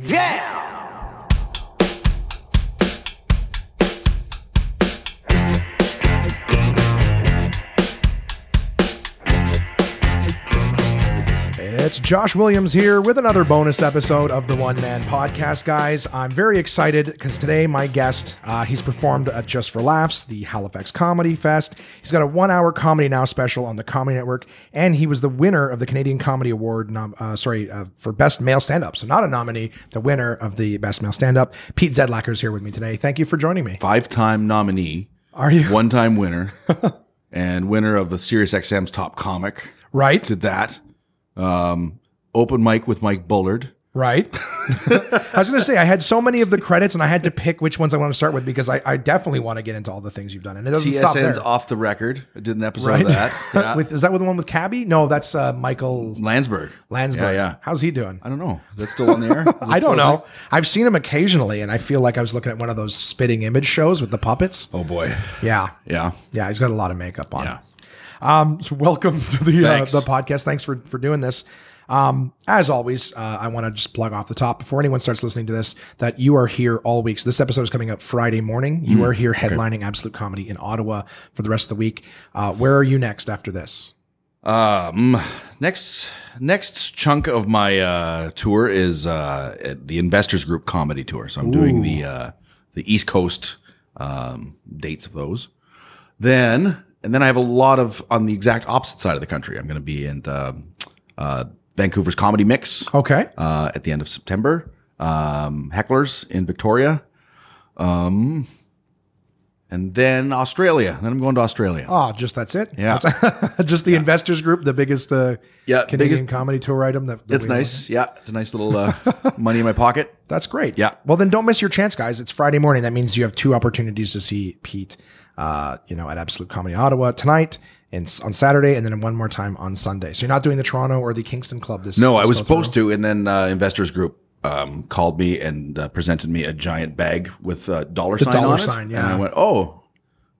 Yeah! It's Josh Williams here with another bonus episode of the One Man Podcast, guys. I'm very excited because today my guest, uh, he's performed at Just for Laughs, the Halifax Comedy Fest. He's got a one-hour Comedy Now special on the Comedy Network, and he was the winner of the Canadian Comedy Award, nom- uh, sorry, uh, for Best Male Stand-Up. So not a nominee, the winner of the Best Male Stand-Up. Pete Zedlacher is here with me today. Thank you for joining me. five time nominee, Are you one time winner, and winner of the SiriusXM's Top Comic. right? Did that. Um, open mic with Mike Bullard. Right. I was going to say I had so many of the credits, and I had to pick which ones I want to start with because I, I definitely want to get into all the things you've done, and it doesn't stop there. TSN's Off the Record. I did an episode Right? of that. Yeah. with is that with the one with Cabby? No, that's uh, Michael Landsberg. Landsberg. Yeah, yeah. How's he doing? I don't know. That's still on the air? I don't know. I've seen him occasionally, and I feel like I was looking at one of those spitting image shows with the puppets. Oh boy. Yeah, Yeah. yeah, he's got a lot of makeup on. Yeah. Um, welcome to the uh, the podcast. Thanks for for doing this. Um, as always, uh, I want to just plug off the top before anyone starts listening to this that you are here all week. So this episode is coming up Friday morning. Mm, You are here headlining Absolute Comedy in Ottawa for the rest of the week. Uh, where are you next after this? Um, next next chunk of my uh, tour is uh, the Investors Group Comedy Tour. So I'm doing the uh, the East Coast um, dates of those. Then and then I have a lot of on the exact opposite side of the country. I'm going to be in um, uh, Vancouver's Comedy Mix Okay. uh, at the end of September. Um, Hecklers in Victoria. Um, and then Australia. Then I'm going to Australia. Oh, just that's it. Yeah. That's- just the investors group, the biggest uh, Yeah, Canadian biggest- comedy tour item. That, that It's nice. Yeah, it's a nice little uh, money in my pocket. That's great. Yeah. Well, then don't miss your chance, guys. It's Friday morning. That means you have two opportunities to see Pete, uh, you know, at Absolute Comedy Ottawa tonight and on Saturday, and then one more time on Sunday. So you're not doing the Toronto or the Kingston Club this. No, this I was go through? supposed to, and then uh, Investors Group um, called me and uh, presented me a giant bag with a dollar sign dollar on it. sign, yeah. And I went, oh,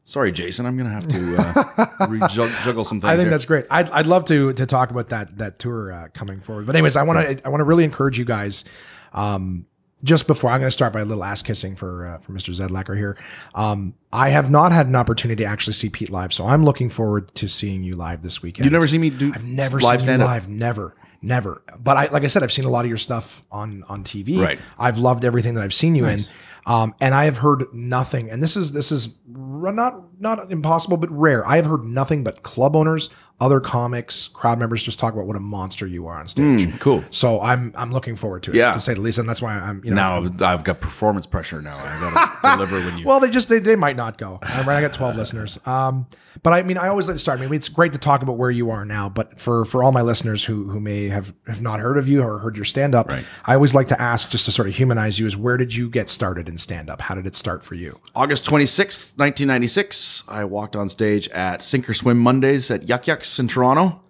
sorry, Jason, I'm going to have to uh, juggle some things. I think here. that's great. I'd, I'd love to to talk about that that tour uh, coming forward. But anyways, I want to I want to really encourage you guys. Um, just before I'm going to start by a little ass kissing for uh, for Mr. Zedlacher here. Um, I have not had an opportunity to actually see Pete live, so I'm looking forward to seeing you live this weekend. You've never seen me do I've never live seen you up. live. Never, never. But I, like I said, I've seen a lot of your stuff on on TV. Right. I've loved everything that I've seen you in, um, and I have heard nothing. And this is this is not not impossible, but rare. I have heard nothing but club owners, other comics, crowd members just talk about what a monster you are on stage. cool. So I'm I'm looking forward to it, Yeah. to say the least, and that's why I'm you know. Now I've- I've got performance pressure now. I got to deliver when you. Well, they just they, they might not go. All right, I got twelve listeners. Um, but I mean, I always like to start. I mean, it's great to talk about where you are now. But for for all my listeners who who may have have not heard of you or heard your stand up, Right. I always like to ask just to sort of humanize you: is where did you get started in stand up? How did it start for you? August 26th, 1996, I walked on stage at Sink or Swim Mondays at Yuk Yuk's in Toronto.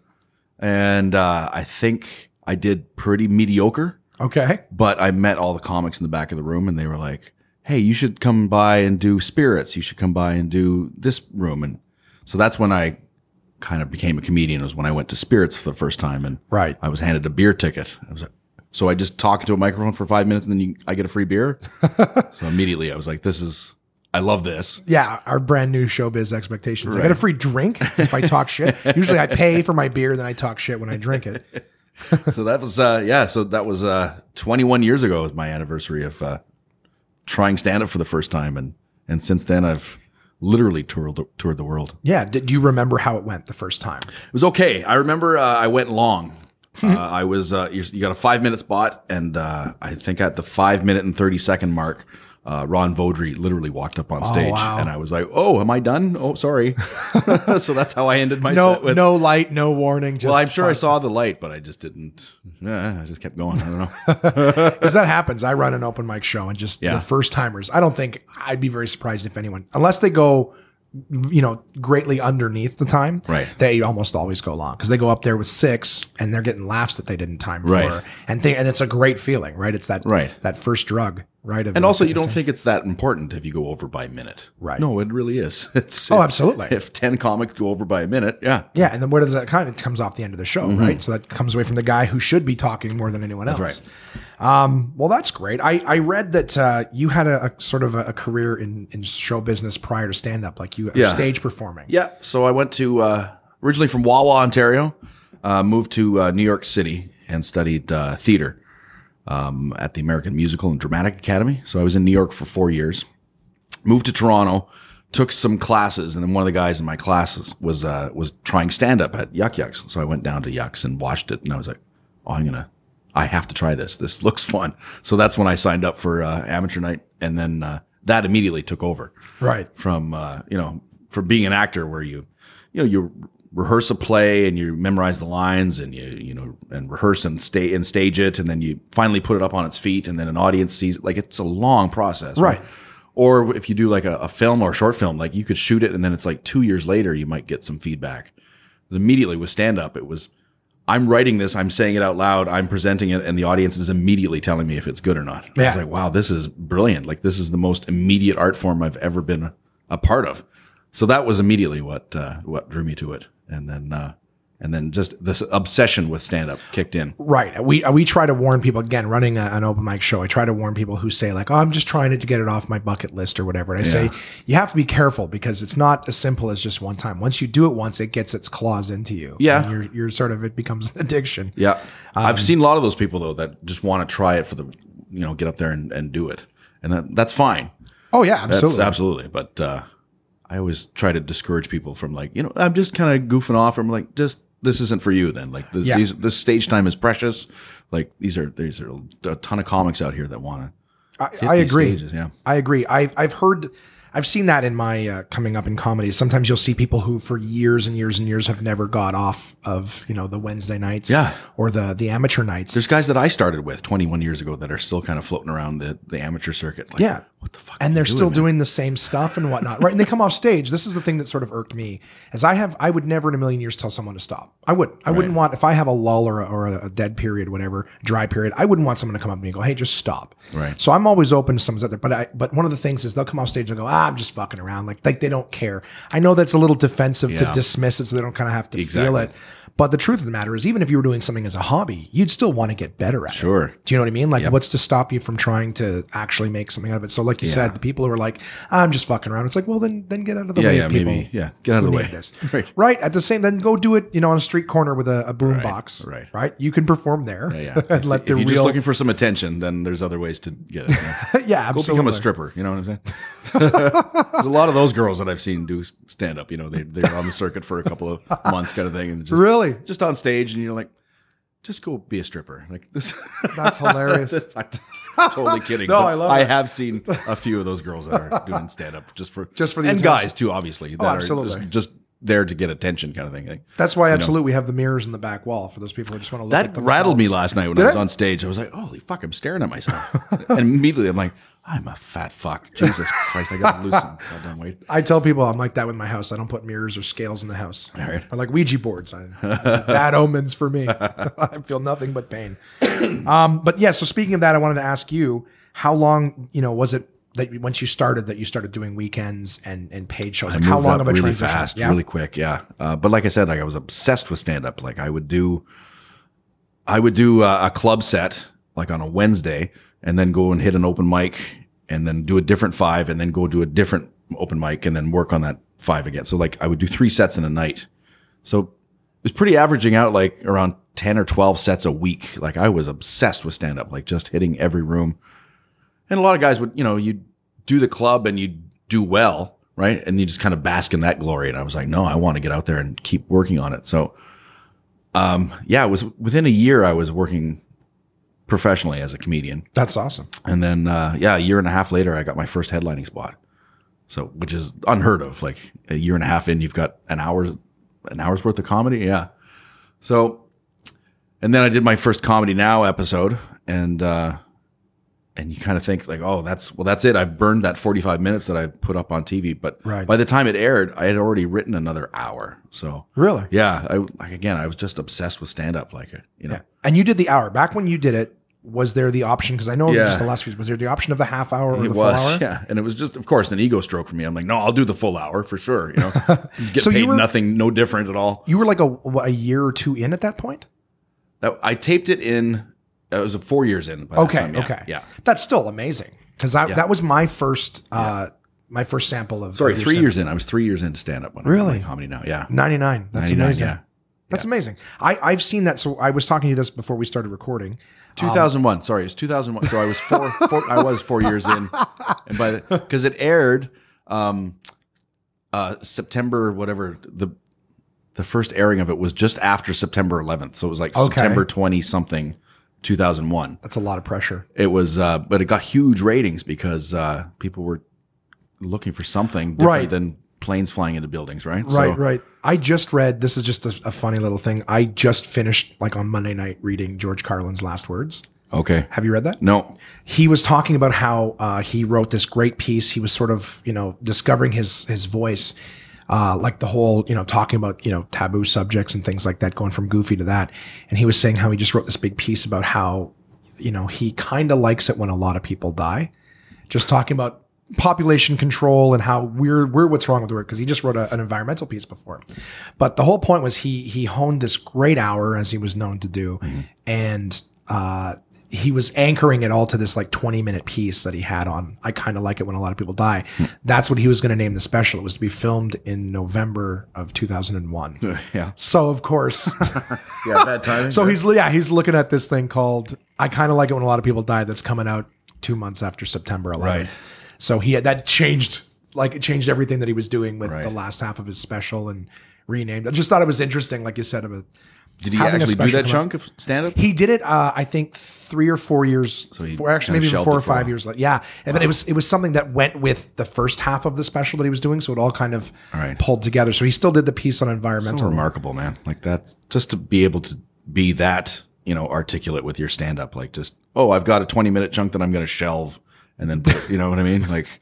And uh, I think I did pretty mediocre. Okay, But I met all the comics in the back of the room and they were like, hey, you should come by and do spirits. You should come by and do this room. And so that's when I kind of became a comedian, was when I went to spirits for the first time. And Right. I was handed a beer ticket. I was like, so I just talk into a microphone for five minutes and then you, I get a free beer. so immediately I was like, this is, I love this. yeah, our brand new showbiz expectations. I get a free drink if I talk shit. Usually, I pay for my beer, then I talk shit when I drink it. so that was, uh, yeah. So that was, uh, 21 years ago was my anniversary of, uh, trying stand up for the first time. And, and since then I've literally toured, the- toured the world. Yeah. Did, do you remember how it went the first time? It was okay. I remember uh, I went long. uh, I was uh, you, you got a five minute spot, and uh, I think at the five minute and thirty second mark, uh, Ron Vaudry literally walked up on stage, wow. and I was like, "Oh, am I done? Oh, sorry." so that's how I ended my No, set. With, no light, no warning. Just well, I'm sure I saw the light, but I just didn't. Yeah, I just kept going. I don't know. because that happens. I run an open mic show, and just Yeah. the first timers. I don't think I'd be very surprised if anyone, unless they go, you know, greatly underneath the time. Right. They almost always go long because they go up there with six, and they're getting laughs that they didn't time Right. for, and and it's a great feeling, right? It's that Right. that first drug. right? Of And also, you don't think it's that important if you go over by a minute. Right. No, it really is. It's Oh, if- absolutely. If 10 comics go over by a minute, yeah. Yeah, and then where does that kind of comes off the end of the show, mm-hmm. right? So that comes away from the guy who should be talking more than anyone else. right. Um, well, that's great. I, I read that uh, you had a, a sort of a, a career in, in show business prior to stand up, like you were Yeah. stage performing. Yeah. So I went to, uh, originally from Wawa, Ontario, uh, moved to uh, New York City and studied uh, theater um, at the American Musical and Dramatic Academy. So I was in New York for four years. Moved to Toronto, took some classes, and then one of the guys in my classes was uh, was trying stand up at Yuk Yuk's. So I went down to Yuk's and watched it, and I was like, "Oh, I'm gonna, I have to try this. This looks fun." So that's when I signed up for uh, amateur night, and then uh, that immediately took over Right. from uh, you know from being an actor where you you know you rehearse a play and you memorize the lines and you you know and rehearse and stay and stage it and then you finally put it up on its feet and then an audience sees it like it's a long process Right. or if you do like a, a film or a short film like you could shoot it and then it's like two years later you might get some feedback immediately with stand up it was I'm writing this, I'm saying it out loud, I'm presenting it, and the audience is immediately telling me if it's good or not. I Yeah. was like, wow, this is brilliant. Like this is the most immediate art form I've ever been a part of. So that was immediately what uh, what drew me to it, and then uh, and then just this obsession with stand up kicked in. Right. We we try to warn people again running a, an open mic show. I try to warn people who say like, "Oh, I'm just trying it to get it off my bucket list or whatever." And I say you have to be careful because it's not as simple as just one time. Once you do it once, it gets its claws into you. Yeah. And you're you're sort of it becomes an addiction. Yeah, Um, I've seen a lot of those people though that just want to try it for the you know get up there and, and do it, and that that's fine. Oh yeah, That's absolutely. absolutely. But uh, I always try to discourage people from like, you know, I'm just kind of goofing off. I'm like, just this isn't for you. Then like, this, Yeah. these, this stage time is precious. Like these are these are a ton of comics out here that want to. I, I agree. Stages, yeah. I agree. I've I've heard, I've seen that in my uh, coming up in comedy. Sometimes you'll see people who, for years and years and years, have never got off of you know the Wednesday nights, Yeah. or the the amateur nights. There's guys that I started with 21 years ago that are still kind of floating around the, the amateur circuit. Like, Yeah. What the fuck? and they're you still man? doing the same stuff and whatnot, right? And they come off stage. This is the thing that sort of irked me, as I have, I would never in a million years tell someone to stop. I wouldn't. I wouldn't want if I have a lull or a, or a dead period, whatever, dry period. I wouldn't want someone to come up to me and go, "Hey, just stop." Right. So I'm always open to someone's out there. But I, but one of the things is they'll come off stage and go, "Ah, I'm just fucking around," like like they don't care. I know that's a little defensive to dismiss it, so they don't kind of have to feel it. But the truth of the matter is, even if you were doing something as a hobby, you'd still want to get better at it. Sure. Do you know what I mean? Like, what's to stop you from trying to actually make something out of it? So, like you said, the people who are like, "I'm just fucking around," it's like, well, then then get out of the Yeah, way. yeah, people maybe. Yeah, get out of the way. This. Right. right. At the same, then go do it. You know, on a street corner with a, a boom box. right. Right. You can perform there. Yeah, yeah. and let if the you're real. just looking for some attention, then there's other ways to get it. Yeah. yeah, Go become a stripper. You know what I'm saying? There's a lot of those girls that I've seen do stand up. You know, they they're on the circuit for a couple of months, kind of thing, and just, Really? just on stage, and you're like, just go be a stripper. Like this. That's hilarious. I'm totally kidding. No, I love I it. have seen a few of those girls that are doing stand up just for Just for the and attention. guys too, obviously. Oh, that absolutely. Are just, just there to get attention, kind of thing. That's why, absolutely, we have the mirrors in the back wall for those people who just want to look at that rattled me last night when Did I was it? on stage. I was like, "Holy fuck!" I'm staring at myself, and immediately I'm like, "I'm a fat fuck." Jesus Christ! I got to lose some goddamn weight. I tell people I'm like that with my house. I don't put mirrors or scales in the house. right. I like Ouija boards. I, bad omens for me. I feel nothing but pain. Um, but yeah, so speaking of that, I wanted to ask you, how long, you know, was it that you- once you started that you started doing weekends and, and paid shows? Like how long of a really transition? fast, yeah. really quick, yeah. Uh, but like I said, like I was obsessed with stand up. Like I would do, I would do a, a club set like on a Wednesday, and then go and hit an open mic, and then do a different five, and then go do a different open mic, and then work on that five again. So like I would do three sets in a night. So it was pretty averaging out like around 10 or 12 sets a week. Like I was obsessed with stand up, like just hitting every room. And a lot of guys would, you know, you do the club and you do well, right? And you just kind of bask in that glory. And I was like, no, I want to get out there and keep working on it. So, um, yeah, it was within a year I was working professionally as a comedian. That's awesome. And then, uh, yeah, a year and a half later, I got my first headlining spot. So, which is unheard of. Like a year and a half in, you've got an hour's, an hour's worth of comedy. Yeah. So, and then I did my first comedy now episode and, uh, and you kind of think like, oh, that's, well, that's it. I've burned that 45 minutes that I put up on TV. But Right. by the time it aired, I had already written another hour. So Really? yeah, I, like again, I was just obsessed with stand up. Like, uh, you know, Yeah. And you did the hour back when you did it. was there the option? Because I know Yeah. just the last few. Was there the option of the half hour or It the full was, hour? yeah, and it was just, of course, an ego stroke for me. I'm like, no, I'll do the full hour for sure. You know, get So you paid were- nothing, no different at all. You were like a a year or two in at that point. That- I taped it in. It was four years in. By Okay, time, yeah, okay, yeah. That's still amazing because that was my first uh my first sample of Sorry, of three years in. I was three years into stand up when I Really? my comedy now. Yeah, 99. That's 99, amazing. yeah. That's amazing. I, I've seen that. So I was talking to you this before we started recording. 2001. Sorry, it's 2001. So I was four, four. I was four years in, and by the because it aired, um, uh, September whatever the the first airing of it was just after September 11th. So it was like Okay. September 20 something, 2001. That's a lot of pressure. It was, uh, but it got huge ratings because uh, people were looking for something different Right. than planes flying into buildings, right? Right, right. I just read. This is just a, a funny little thing. I just finished like on Monday night reading George Carlin's last words. Okay. Have you read that? No. he was talking about how uh, he wrote this great piece. He was sort of, you know, discovering his his voice, uh, like the whole, you know, talking about you know taboo subjects and things like that, going from goofy to that. And he was saying how he just wrote this big piece about how, you know, he kind of likes it when a lot of people die. Just talking about population control and how we're we're what's wrong with the world because he just wrote a, an environmental piece before. But the whole point was he he honed this great hour as he was known to do, and uh, he was anchoring it all to this like 20 minute piece that he had on I kind of like it when a lot of people die. That's what he was going to name the special. It was to be filmed in November of 2001. Yeah. So of course, Yeah. Bad timing. so he's yeah he's looking at this thing called I kind of like it when a lot of people die. That's coming out two months after September 11th. Right. So he had that changed like it changed everything that he was doing with Right. the last half of his special and renamed. I just thought it was interesting, like you said, about Did he actually do that chunk of stand up? He did it, uh, I think, three or four years. he four, actually, maybe four or five years. later. Yeah, and but it was it was something that went with the first half of the special that he was doing, so it all kind of All right. pulled together. So he still did the piece on so environmental. remarkable, man. Like that, just to be able to be that, you know, articulate with your stand up. Like just, oh, I've got a 20 minute chunk that I'm going to shelve and then put, you know what I mean? Like,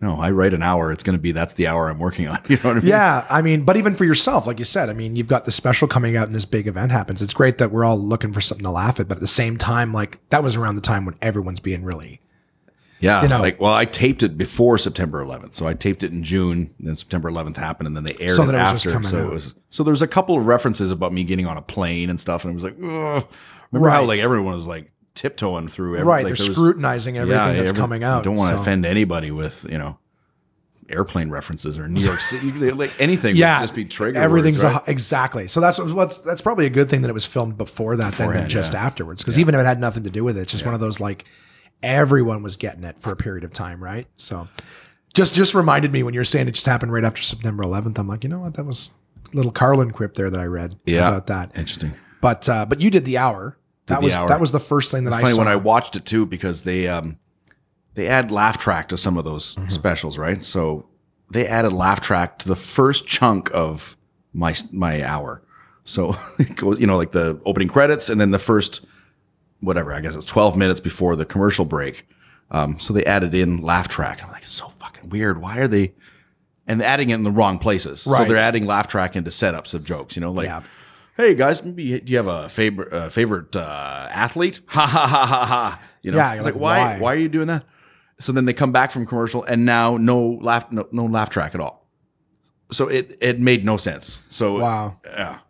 no, I write an hour. It's going to be, that's the hour I'm working on. You know what I mean? yeah, I mean, but even for yourself, like you said, I mean, you've got the special coming out and this big event happens. It's great that we're all looking for something to laugh at, but at the same time, like that was around the time when everyone's being really Yeah. You know- like, well, I taped it before September 11th. So I taped it in June, then September 11th happened and then they aired So it that was after. so out. it was, so there was a couple of references about me getting on a plane and stuff. And it was like, ugh. remember how Right. like everyone was like tiptoeing through every, right. like, they're was- scrutinizing everything that's every- coming out. You don't want to so- offend anybody with, you know, airplane references or New York City, like anything. yeah, would just be trigger. Everything's words, a, exactly. So that's what's that's probably a good thing that it was filmed before that than, than just yeah. afterwards. Because even if it had nothing to do with it, it's just one of those like everyone was getting it for a period of time, right? So just just reminded me when you were saying it just happened right after September 11th. I'm like, you know what? That was a little Carlin quip there that I read yeah, about that. Interesting. But uh, but you did the hour. That was hour. that was the first thing that I Funny saw. when I watched it too because they um they add laugh track to some of those Mm-hmm. specials, right? So they added laugh track to the first chunk of my my hour. So it goes, you know, like the opening credits and then the first whatever, I guess it's 12 minutes before the commercial break. Um, so they added in laugh track. I'm like, it's so fucking weird. Why are they and adding it in the wrong places? So they're adding laugh track into setups of jokes, you know, like Yeah. Hey guys, maybe do you have a favorite uh, favorite uh, athlete? Ha ha ha ha ha! You know, Yeah, it's like, like, why? why? Why are you doing that? So then they come back from commercial, and now no laugh, no, no laugh track at all. So it it made no sense. So Wow. yeah,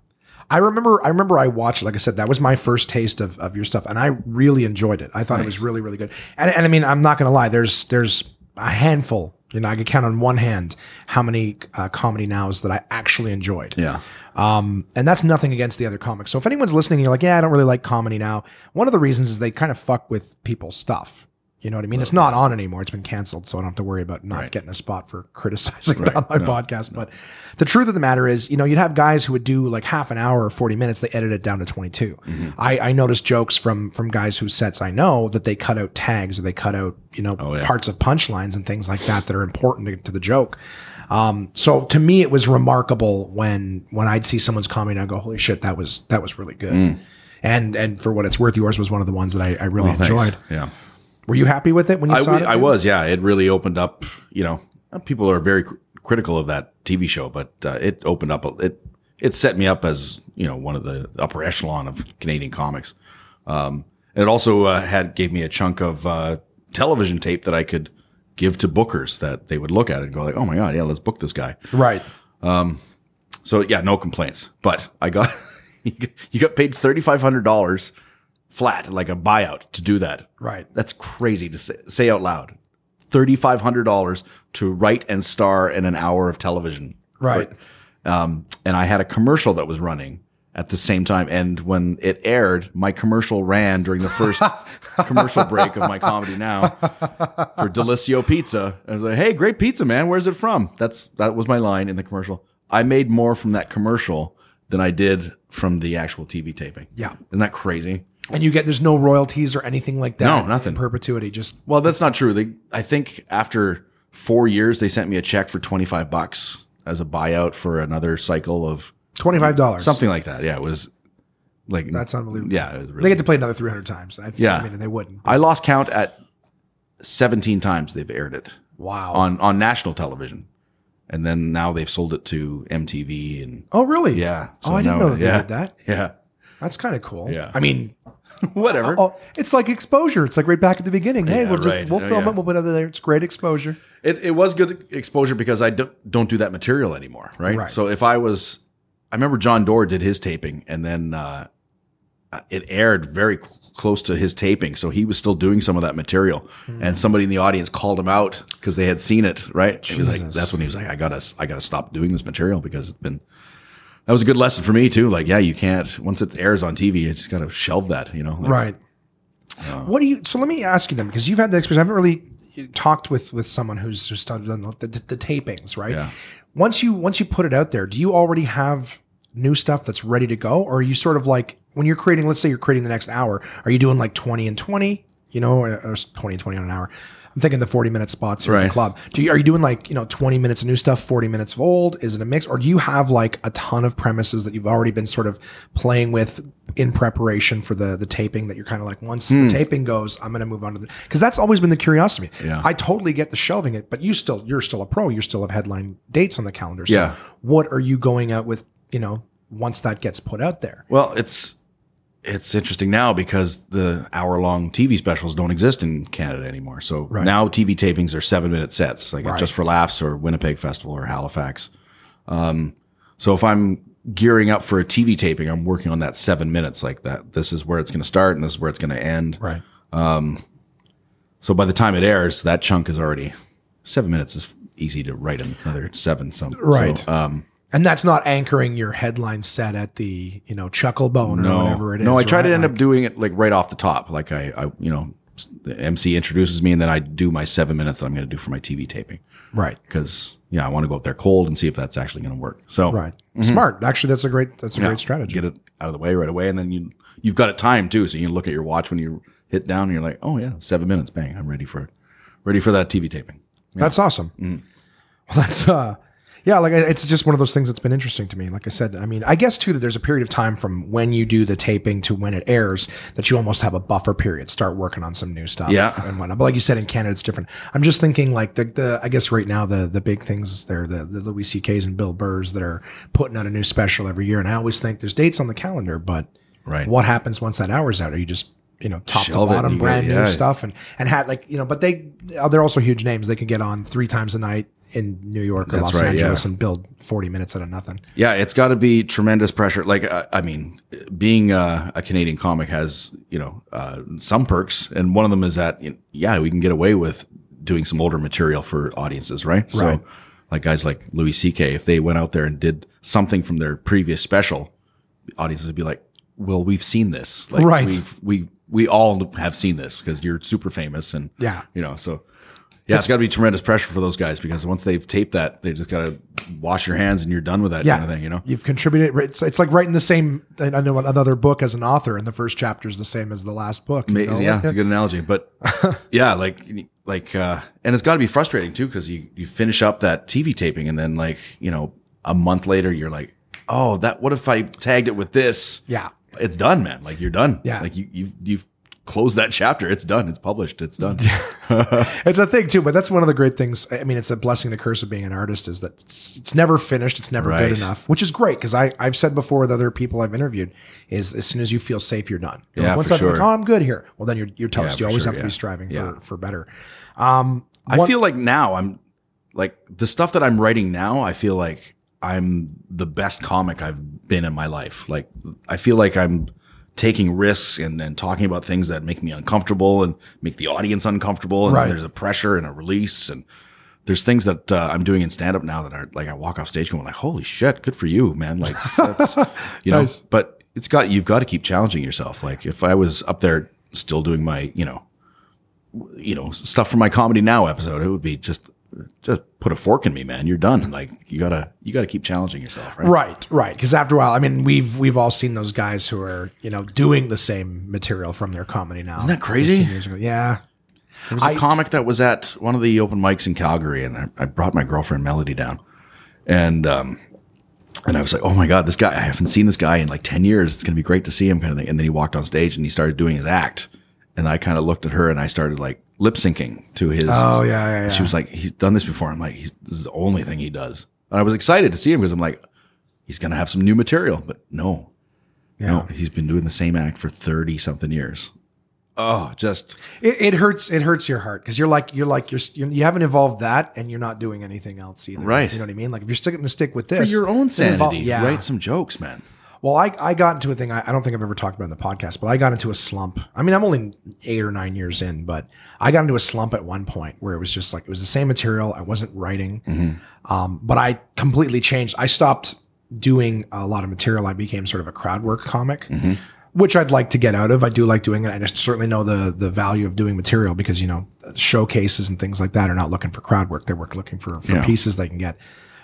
I remember I remember I watched like I said that was my first taste of, of your stuff and I really enjoyed it. I thought it was really really good. And and I mean I'm not going to lie there's there's a handful, you know, I could count on one hand how many uh, comedy nows that I actually enjoyed. yeah, Um, and that's nothing against the other comics. So if anyone's listening and you're like, yeah, I don't really like comedy now, one of the reasons is they kind of fuck with people's stuff. You know what I mean? It's not on anymore. It's been canceled, so I don't have to worry about not Right. getting a spot for criticizing it Right. on my No. podcast. But the truth of the matter is, you know, you'd have guys who would do like half an hour or 40 minutes, they edit it down to 22. Mm-hmm. I, I noticed jokes from from guys whose sets I know that they cut out tags or they cut out, you know, Oh, yeah. parts of punchlines and things like that that are important to, to the joke. Um, so to me, it was remarkable when when I'd see someone's comment, and I go, "Holy shit, that was that was really good." And and for what it's worth, yours was one of the ones that I, I really Mm. Well, thanks. enjoyed. Yeah, Were you happy with it when you I, saw it? I was. Yeah, it really opened up. You know, people are very cr- critical of that TV show, but uh, it opened up. It it set me up as you know one of the upper echelon of Canadian comics. Um, It also uh, had gave me a chunk of uh, television tape that I could give to bookers that they would look at it and go like, "Oh my god, yeah, let's book this guy." Right. So yeah, no complaints. But I got you got paid thirty five hundred dollars flat, like a buyout, to do that. Right. That's crazy to say, say out loud. Thirty five hundred dollars to write and star in an hour of television. Right. Um, and I had a commercial that was running at the same time. And when it aired, my commercial ran during the first commercial break of my comedy now for Delissio Pizza. And I was like, "Hey, great pizza, man! Where's it from?" That's that was my line in the commercial. I made more from that commercial than I did from the actual TV taping. Yeah. isn't that crazy? And you get there's no royalties or anything like that. No, nothing. In perpetuity. Just Well, that's not true. They, I think after four years, they sent me a check for twenty five bucks as a buyout for another cycle of twenty five dollars. something like that. Yeah, it was like That's unbelievable. Yeah, it was really They get to play another three hundred times. I, Yeah. I mean, and they wouldn't. I lost count at 17 times they've aired it Wow. on on national television. And then now they've sold it to MTV and oh, really? yeah. oh, I didn't now- know that they yeah, did that. Yeah. That's kind of cool. Yeah. I mean, Whatever. oh, it's like exposure. It's like right back at the beginning. Hey, Yeah, we'll just right. we'll Oh, film yeah. it. We'll put it there. It's great exposure. It, it was good exposure because I don't, don't do that material anymore, right? Right. So if I was, I remember Jon Dore did his taping and then uh, it aired very cl- close to his taping. So he was still doing some of that material. Hmm. And somebody in the audience called him out because they had seen it, right? He was like, that's when he was like, I gotta, I gotta stop doing this material because it's been, that was a good lesson for me too. Like, yeah, you can't, once it airs on TV, you just gotta shelve that, you know? Like, Right. what do you? So let me ask you then, because you've had the experience. I haven't really talked with with someone who's just done the, the, the tapings, right? Yeah. Once you once you put it out there, do you already have new stuff that's ready to go, or are you sort of like when you're creating? Let's say you're creating the next hour. Are you doing like twenty and twenty? You know, or, or twenty and twenty on an hour. I'm thinking the 40 minute spots here in Right. the club. Do you, are you doing like, you know, 20 minutes of new stuff, 40 minutes of old? Is it a mix? Or do you have like a ton of premises that you've already been sort of playing with in preparation for the the taping that you're kind of like, once the hmm. taping goes, I'm going to move on to the, cause that's always been the curiosity. Yeah. I totally get the shelving it, but you still, you're still a pro. You still have headline dates on the calendar. So Yeah. what are you going out with, you know, once that gets put out there? Well, it's it's interesting now because the hour long TV specials don't exist in Canada anymore. So now TV tapings are seven minute sets, like at just for laughs or Winnipeg Festival or Halifax. Um, so if I'm gearing up for a TV taping, I'm working on that seven minutes like that. This is where it's going to start and this is where it's going to end. Right. So by the time it airs, that chunk is already seven minutes is easy to write another seven. Some Right. So, um, And that's not anchoring your headline set at the, you know, Chucklebone or no, whatever it is. no, I try right? to end Like- up doing it like right off the top. Like I, I, you know, the MC introduces me and then I do my seven minutes that I'm going to do for my TV taping Right. because yeah, I want to go up there cold and see if that's actually going to work. So Right. Smart. Actually, that's a great, that's a yeah, great strategy. Get it out of the way right away, and then you you've got it timed too. So you look at your watch when you hit down, and you're like, oh yeah, seven minutes, bang, I'm ready for it, ready for that TV taping. That's awesome. Mm-hmm. Well, that's uh, yeah. Like it's just one of those things that's been interesting to me. Like I said, I mean, I guess too that there's a period of time from when you do the taping to when it airs that you almost have a buffer period. Start working on some new stuff. Yeah. and whatnot. But like you said, in Canada, it's different. I'm just thinking like the the I guess right now the the big things there the the Louis C.K.'s and Bill Burrs that are putting out a new special every year, and I always think there's dates on the calendar, but Right. what happens once that hour's out? Are you just you know top Shelve to bottom brand get- new yeah. stuff and and had like you know but they they're also huge names they can get on three times a night in New York or That's Los right, Angeles yeah. and build 40 minutes out of nothing Yeah, it's got to be tremendous pressure. Like, uh, I mean, being uh, a Canadian comic has, you know, uh, some perks, and one of them is that, you know, yeah, we can get away with doing some older material for audiences, right? Right. So, like guys like Louis C.K., if they went out there and did something from their previous special, audiences would be like, "Well, we've seen this, like, Right. We've, we we all have seen this because you're super famous, and Yeah. you know, so." Yeah, it's got to be tremendous pressure for those guys because once they've taped that, they just got to wash your hands and you're done with that yeah kind of thing, you know? you've contributed it's, it's like writing the same I know another book as an author and the first chapter is the same as the last book you know? Amazing. Yeah, it's a good analogy. But yeah, like like uh and it's got to be frustrating too cuz you you finish up that TV taping and then like, you know, a month later you're like, "Oh, that what if I tagged it with this?" yeah It's done, man. Like you're done. Yeah. Like you you've you've close that chapter. It's done. It's published. It's done. it's a thing too, but that's one of the great things. I mean, it's a blessing, and the curse of being an artist is that it's, it's never finished. It's never Right. good enough, which is great because I I've said before with other people I've interviewed is as soon as you feel safe, you're done. You're Yeah, like, once for I'm like, sure. oh, I'm good here. Well, then you're you're toast. for you always sure, have to yeah. be striving Yeah. for for better. Um, I one- feel like now I'm like the stuff that I'm writing now. I feel like I'm the best comic I've been in my life. Like I feel like I'm taking risks and, and talking about things that make me uncomfortable and make the audience uncomfortable. And Right. there's a pressure and a release and there's things that uh, I'm doing in stand up now that are like I walk off stage going like, holy shit, good for you, man. Like that's you know, Nice. but it's got you've got to keep challenging yourself. Like if I was up there still doing my, you know, you know, stuff from my comedy now episode, it would be just just put a fork in me, man. You're done. Like you gotta you gotta keep challenging yourself, right? Right, right. Because after a while, I mean, we've we've all seen those guys who are you know doing the same material from their comedy now. Isn't that crazy? Years ago. Yeah, There was a comic that was at one of the open mics in Calgary, and I, I brought my girlfriend Melody down, and um, and I was like, oh my god, this guy! I haven't seen this guy in like ten years. It's gonna be great to see him, kind of thing. And then he walked on stage and he started doing his act, and I kind of looked at her and I started like lip syncing to his. Oh, yeah, yeah, yeah. She was like, he's done this before. I'm like, he's, this is the only thing he does. And I was excited to see him because I'm like, he's gonna have some new material, but no, yeah. no, he's been doing the same act for thirty something years. Oh, just It, it hurts. It hurts your heart because you're like you're like you're, you're you haven't evolved that, and you're not doing anything else either. Right. You know what I mean? Like if you're still going to stick with this for your own then evol- sanity. yeah. Write some jokes, man. Well, I, I got into a thing I, I don't think I've ever talked about in the podcast, but I got into a slump. I mean, I'm only eight or nine years in, but I got into a slump at one point where it was just like it was the same material. I wasn't writing, um, but I completely changed. I stopped doing a lot of material. I became sort of a crowd work comic, which I'd like to get out of. I do like doing it. I just certainly know the the value of doing material because you know showcases and things like that are not looking for crowd work. They're looking for for Yeah. pieces they can get.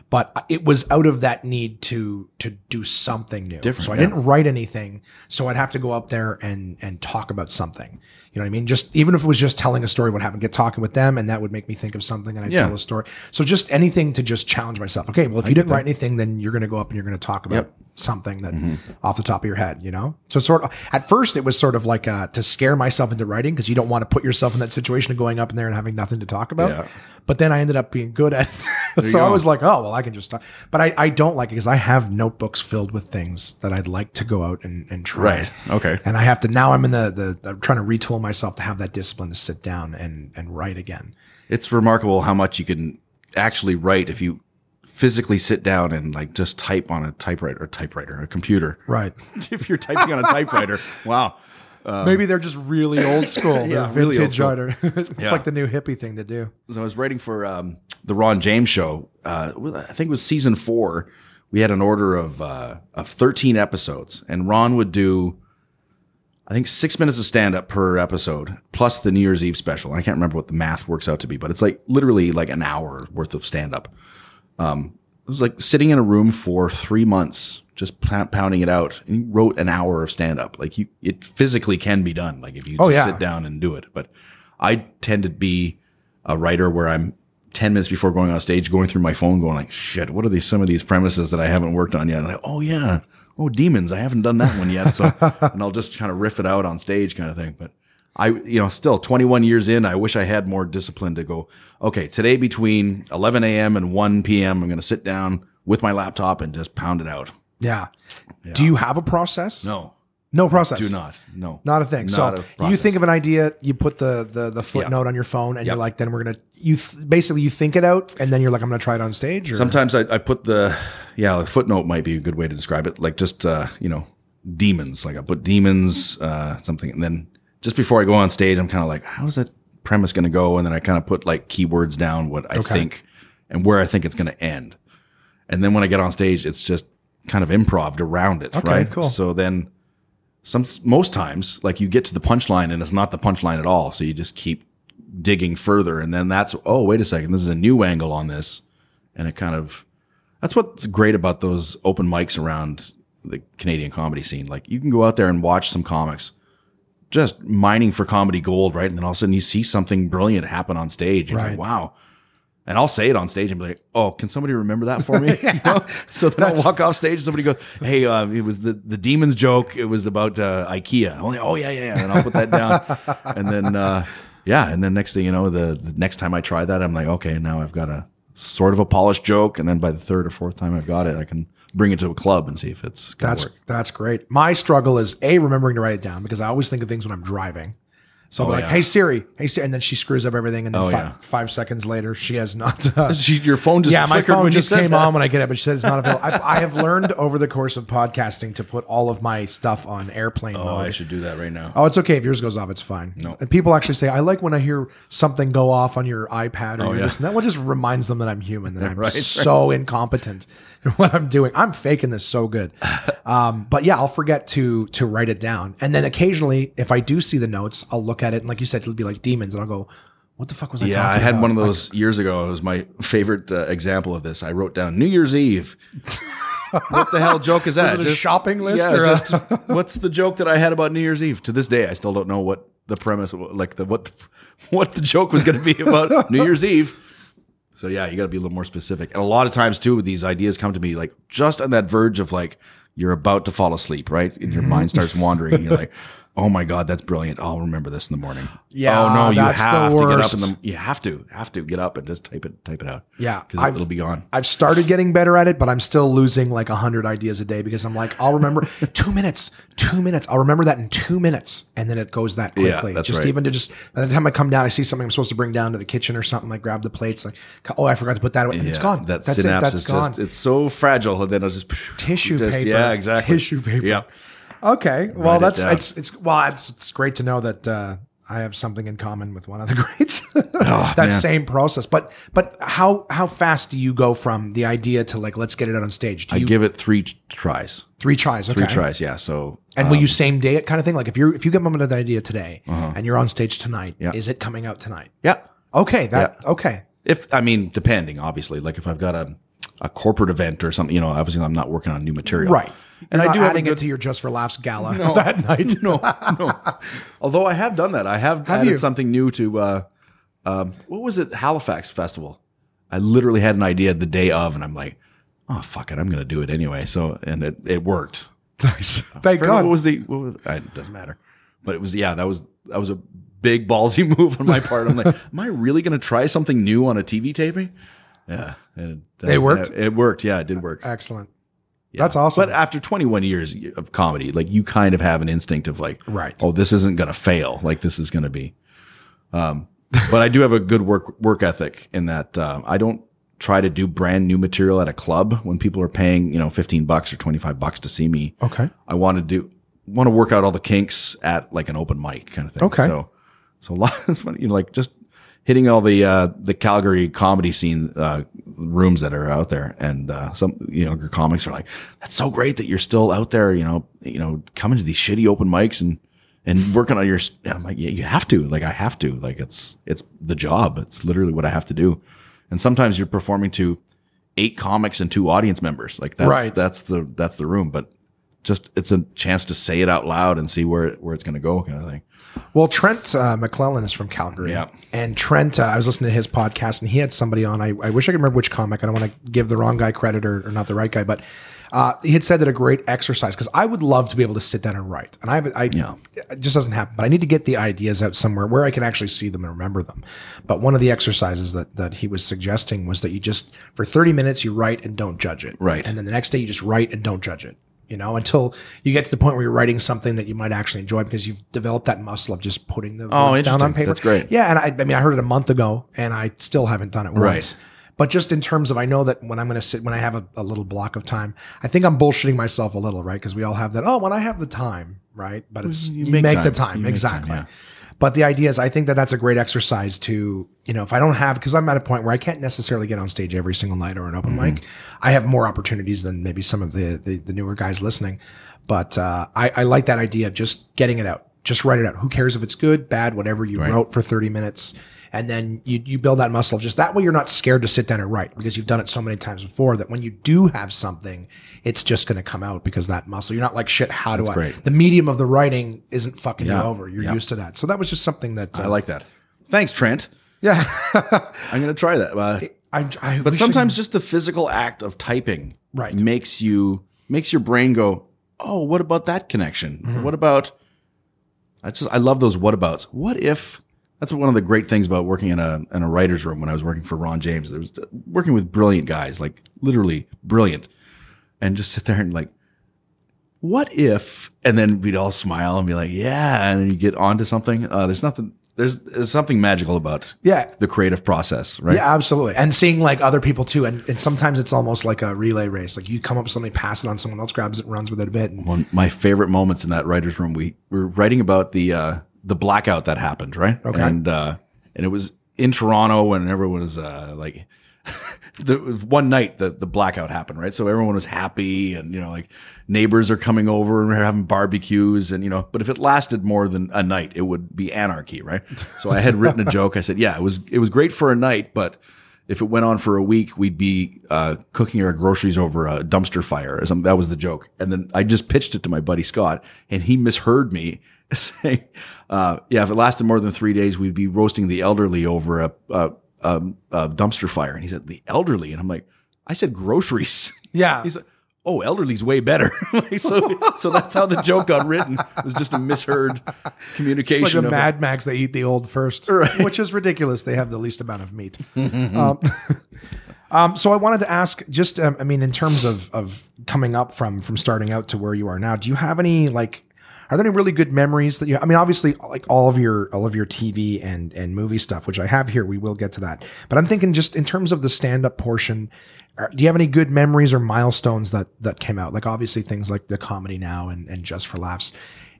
But it was out of that need to to do something new. Different, so I yeah. didn't write anything. So I'd have to go up there and and talk about something. You know what I mean? Just even if it was just telling a story, what happened, get talking with them, and that would make me think of something, and I'd Yeah. tell a story. So just anything to just challenge myself. Okay, well, if you didn't write anything, then you're going to go up and you're going to talk about Yep. something that off the top of your head. You know? So sort of at first it was sort of like uh, to scare myself into writing because you don't want to put yourself in that situation of going up in there and having nothing to talk about. Yeah. But then I ended up being good at it. so I was like, oh, well, I can just talk. But I, I don't like it because I have notebooks filled with things that I'd like to go out and, and try. Right. Okay. And I have to, now I'm in the, the, I'm trying to retool myself to have that discipline to sit down and, and write again. It's remarkable how much you can actually write if you physically sit down and like just type on a typewriter, or typewriter, a computer. Right. if you're typing on a typewriter, wow. Maybe they're just really old school. Yeah, really old vintage writer. it's Yeah. like the new hippie thing to do. So I was writing for um, the Ron James show. Uh, I think it was season four. We had an order of uh, of thirteen episodes, and Ron would do, I think, six minutes of stand up per episode, plus the New Year's Eve special. I can't remember what the math works out to be, but it's like literally like an hour worth of stand up. Um, was like sitting in a room for three months, just pounding it out. And he wrote an hour of stand up. Like you, it physically can be done. Like if you Oh, just yeah. sit down and do it. But I tend to be a writer where I'm 10 minutes before going on stage, going through my phone, going like, shit, what are these, some of these premises that I haven't worked on yet? like, oh yeah. Oh, demons. I haven't done that one yet. So, and I'll just kind of riff it out on stage kind of thing. But I, you know, still 21 years in, I wish I had more discipline to go, okay, today between 11 a.m. and 1 p.m., I'm going to sit down with my laptop and just pound it out. Yeah. Do you have a process? No, No process. do not. No, Not a thing. Not so a you think of an idea, you put the the, the footnote on your phone, and you're like, then we're gonna you th- basically you think it out, and then you're like, I'm gonna try it on stage. Or Sometimes I, I put the yeah the footnote might be a good way to describe it. Like just uh, you know demons. Like I put demons uh, something, and then just before I go on stage, I'm kind of like, how's that premise going to go? And then I kind of put like keywords down what I think and where I think it's going to end. And then when I get on stage, it's just kind of improv around it, right? cool. So then some most times like you get to the punchline and it's not the punchline at all. So you just keep digging further and then that's oh wait a second, this is a new angle on this. And it kind of that's what's great about those open mics around the Canadian comedy scene. Like you can go out there and watch some comics just mining for comedy gold, right? And then all of a sudden you see something brilliant happen on stage. And you're Right. like, wow. And I'll say it on stage and be like, "Oh, can somebody remember that for me?" You know? So then I'll walk off stage. and Somebody goes, "Hey, uh, it was the the demons joke. It was about uh, IKEA." I'm like, "Oh yeah, yeah," yeah. and I'll put that down. and then uh, yeah, and then next thing you know, the, the next time I try that, I'm like, okay, now I've got a sort of a polished joke, and then by the third or fourth time I've got it, I can bring it to a club and see if it's That's work. that's great. My struggle is a remembering to write it down because I always think of things when I'm driving. So I'm like, yeah. "Hey Siri, hey Siri," and then she screws up everything, and then Oh, five, yeah. five seconds later, she has not. Uh, She, your phone just yeah, my phone just came that. on when I get it, but she said it's not available. I, I have learned over the course of podcasting to put all of my stuff on airplane Oh, mode. I should do that right now. Oh, it's okay if yours goes off. It's fine. No. And people actually say, I like when I hear something go off on your iPad or Oh, yeah. this and that. One just reminds them that I'm human, that I'm Right, so incompetent in what I'm doing. I'm faking this so good. Um, but yeah, I'll forget to to write it down. And then occasionally, if I do see the notes, I'll look at it. And like you said, it'll be like demons. And I'll go, what the fuck was I Yeah, I had about? one of Like, those years ago. It was my favorite uh, example of this. I wrote down New Year's Eve. what the hell joke is that? a shopping list Yeah, just what's the joke that I had about New Year's Eve? To this day, I still don't know what the premise, like the what, the, what the joke was going to be about New Year's Eve. So yeah, you got to be a little more specific. And a lot of times too, these ideas come to me like just on that verge of like you're about to fall asleep, right? And your mm-hmm. mind starts wandering. and you're like, oh my god, that's brilliant. I'll remember this in the morning. Yeah, Oh no, you have to get up in the. You have to have to get up and just type it type it out. Yeah, because it'll be gone. I've started getting better at it, but I'm still losing like hundred ideas a day because I'm like, I'll remember two minutes, two minutes. I'll remember that in two minutes, and then it goes that quickly. Yeah, that's just right. even to just by the time I come down, I see something I'm supposed to bring down to the kitchen or something. I grab the plates, like, oh, I forgot to put that away, and it's gone. That That's synapse it. That's is gone. just it's so fragile, and then it'll just Tissue just- paper. Yeah, exactly. Tissue paper. Yeah. Okay, well, Write it that's down. it's it's well, it's it's great to know that. uh I have something in common with one of the greats. that Oh, man. same process, but but how how fast do you go from the idea to like let's get it out on stage? Do I you give it three tries. three tries? Okay. Three tries. Yeah. So And will you same day it kind of thing? Like if you're if you get up with an idea today Uh-huh. and you're on stage tonight, Yeah. is it coming out tonight? yeah. Okay, that okay. If I mean, depending, obviously, like if I've got a a corporate event or something, you know, obviously I'm not working on new material, Right. And I do adding good, it to your Just for Laughs gala that night. no, no. Although I have done that, I have, Have added you? something new to uh, um, what was it? Halifax Festival. I literally had an idea the day of, and I'm like, oh fuck it, I'm gonna do it anyway. So and it it worked. Nice. Thank God. What was the? What was? It doesn't matter. But it was yeah. That was that was a big ballsy move on my part. I'm like, am I really going to try something new on a TV taping? Yeah, and it, It worked? It, worked. Yeah, it did work. Excellent. Yeah. That's awesome. But after 21 years of comedy, like you kind of have an instinct of like, Right. Oh, this isn't going to fail. Like this is going to be. Um, but I do have a good work work ethic in that uh, I don't try to do brand new material at a club when people are paying you know 15 bucks or 25 bucks to see me. Okay. I want to do want to work out all the kinks at like an open mic kind of thing. Okay. So so a lot of it's funny, you know, like just hitting all the uh the Calgary comedy scene uh rooms that are out there and uh some younger know, your comics are like, That's so great that you're still out there, you know, you know, coming to these shitty open mics and and working on your and I'm like, yeah, you have to. Like I have to. Like it's it's the job. It's literally what I have to do. And sometimes you're performing to eight comics and two audience members. Like that's Right. that's the that's the room. But just it's a chance to say it out loud and see where where it's going to go, kind of thing. Well, Trent uh, McClelland is from Calgary. Yeah. And Trent, uh, I was listening to his podcast and he had somebody on. I, I wish I could remember which comic. I don't want to give the wrong guy credit or, or not the right guy, but uh, he had said that a great exercise because I would love to be able to sit down and write. And I have, I, Yeah. it just doesn't happen, but I need to get the ideas out somewhere where I can actually see them and remember them. But one of the exercises that, that he was suggesting was that you just, for 30 minutes, you write and don't judge it. Right. And then the next day you just write and don't judge it. You know, until you get to the point where you're writing something that you might actually enjoy because you've developed that muscle of just putting the Oh, words down on paper. That's great. Yeah, and I, I mean, I heard it a month ago, and I still haven't done it once. Right. But just in terms of, I know that when I'm going to sit, when I have a, a little block of time, I think I'm bullshitting myself a little, right? Because we all have that. Oh, when I have the time, right? But mm-hmm. it's you, make, make the time. You make time, exactly. yeah. But the idea is, I think that that's a great exercise to, you know, if I don't have, because I'm at a point where I can't necessarily get on stage every single night or an open Mm-hmm. mic. I have more opportunities than maybe some of the the, the newer guys listening. But uh, I, I like that idea of just getting it out. Just write it out. Who cares if it's good, bad, whatever you wrote for 30 minutes. And then you, you build that muscle. Just that way you're not scared to sit down and write because you've done it so many times before that when you do have something, it's just going to come out because that muscle. You're not like, shit, how do I? great. The medium of the writing isn't fucking you over. You're Yeah. used to that. So that was just something that uh, I like that. Thanks, Trent. Yeah. I'm gonna try that. Uh, I, I but I- sometimes just the physical act of typing Right. makes you makes your brain go, oh, what about that connection? Mm-hmm. What about? I just I love those what abouts. What if? That's one of the great things about working in a in a writer's room when I was working for Ron James. There was working with brilliant guys, like literally brilliant, and just sit there and like, what if? And then we'd all smile and be like, yeah, and then you get onto something. Uh, there's nothing. There's, there's something magical about yeah. the creative process, right? Yeah, absolutely. And seeing like other people too. And, and sometimes it's almost like a relay race. Like you come up with something, pass it on, someone else grabs it, runs with it a bit. And one of my favorite moments in that writers' room. We were writing about the uh, the blackout that happened, right? Okay. And uh, and it was in Toronto when everyone was uh, like, the one night the the blackout happened, right? So everyone was happy, and you know, like neighbors are coming over and we're having barbecues, and you know, but if it lasted more than a night, it would be anarchy, right? So I had written a joke. I said, yeah, it was it was great for a night, but if it went on for a week, we'd be uh, cooking our groceries over a dumpster fire or something. That was the joke. And then I just pitched it to my buddy Scott, and he misheard me saying, uh, "Yeah, if it lasted more than three days, we'd be roasting the elderly over a, a, a, a dumpster fire." And he said, "The elderly," and I'm like, "I said groceries." yeah. He's like, "Oh, elderly's way better." Like, so, so that's how the joke got written. It was just a misheard like communication. the of it. Mad Max, they eat the old first, which is ridiculous. They have the least amount of meat. um, um, so I wanted to ask, just um, I mean, in terms of of coming up from from starting out to where you are now, do you have any like? Are there any really good memories that you? I mean, obviously, like all of your all of your TV and and movie stuff, which I have here. We will get to that, but I'm thinking just in terms of the stand up portion. are- Do you have any good memories or milestones that that came out? Like obviously things like the comedy now and and just for laughs.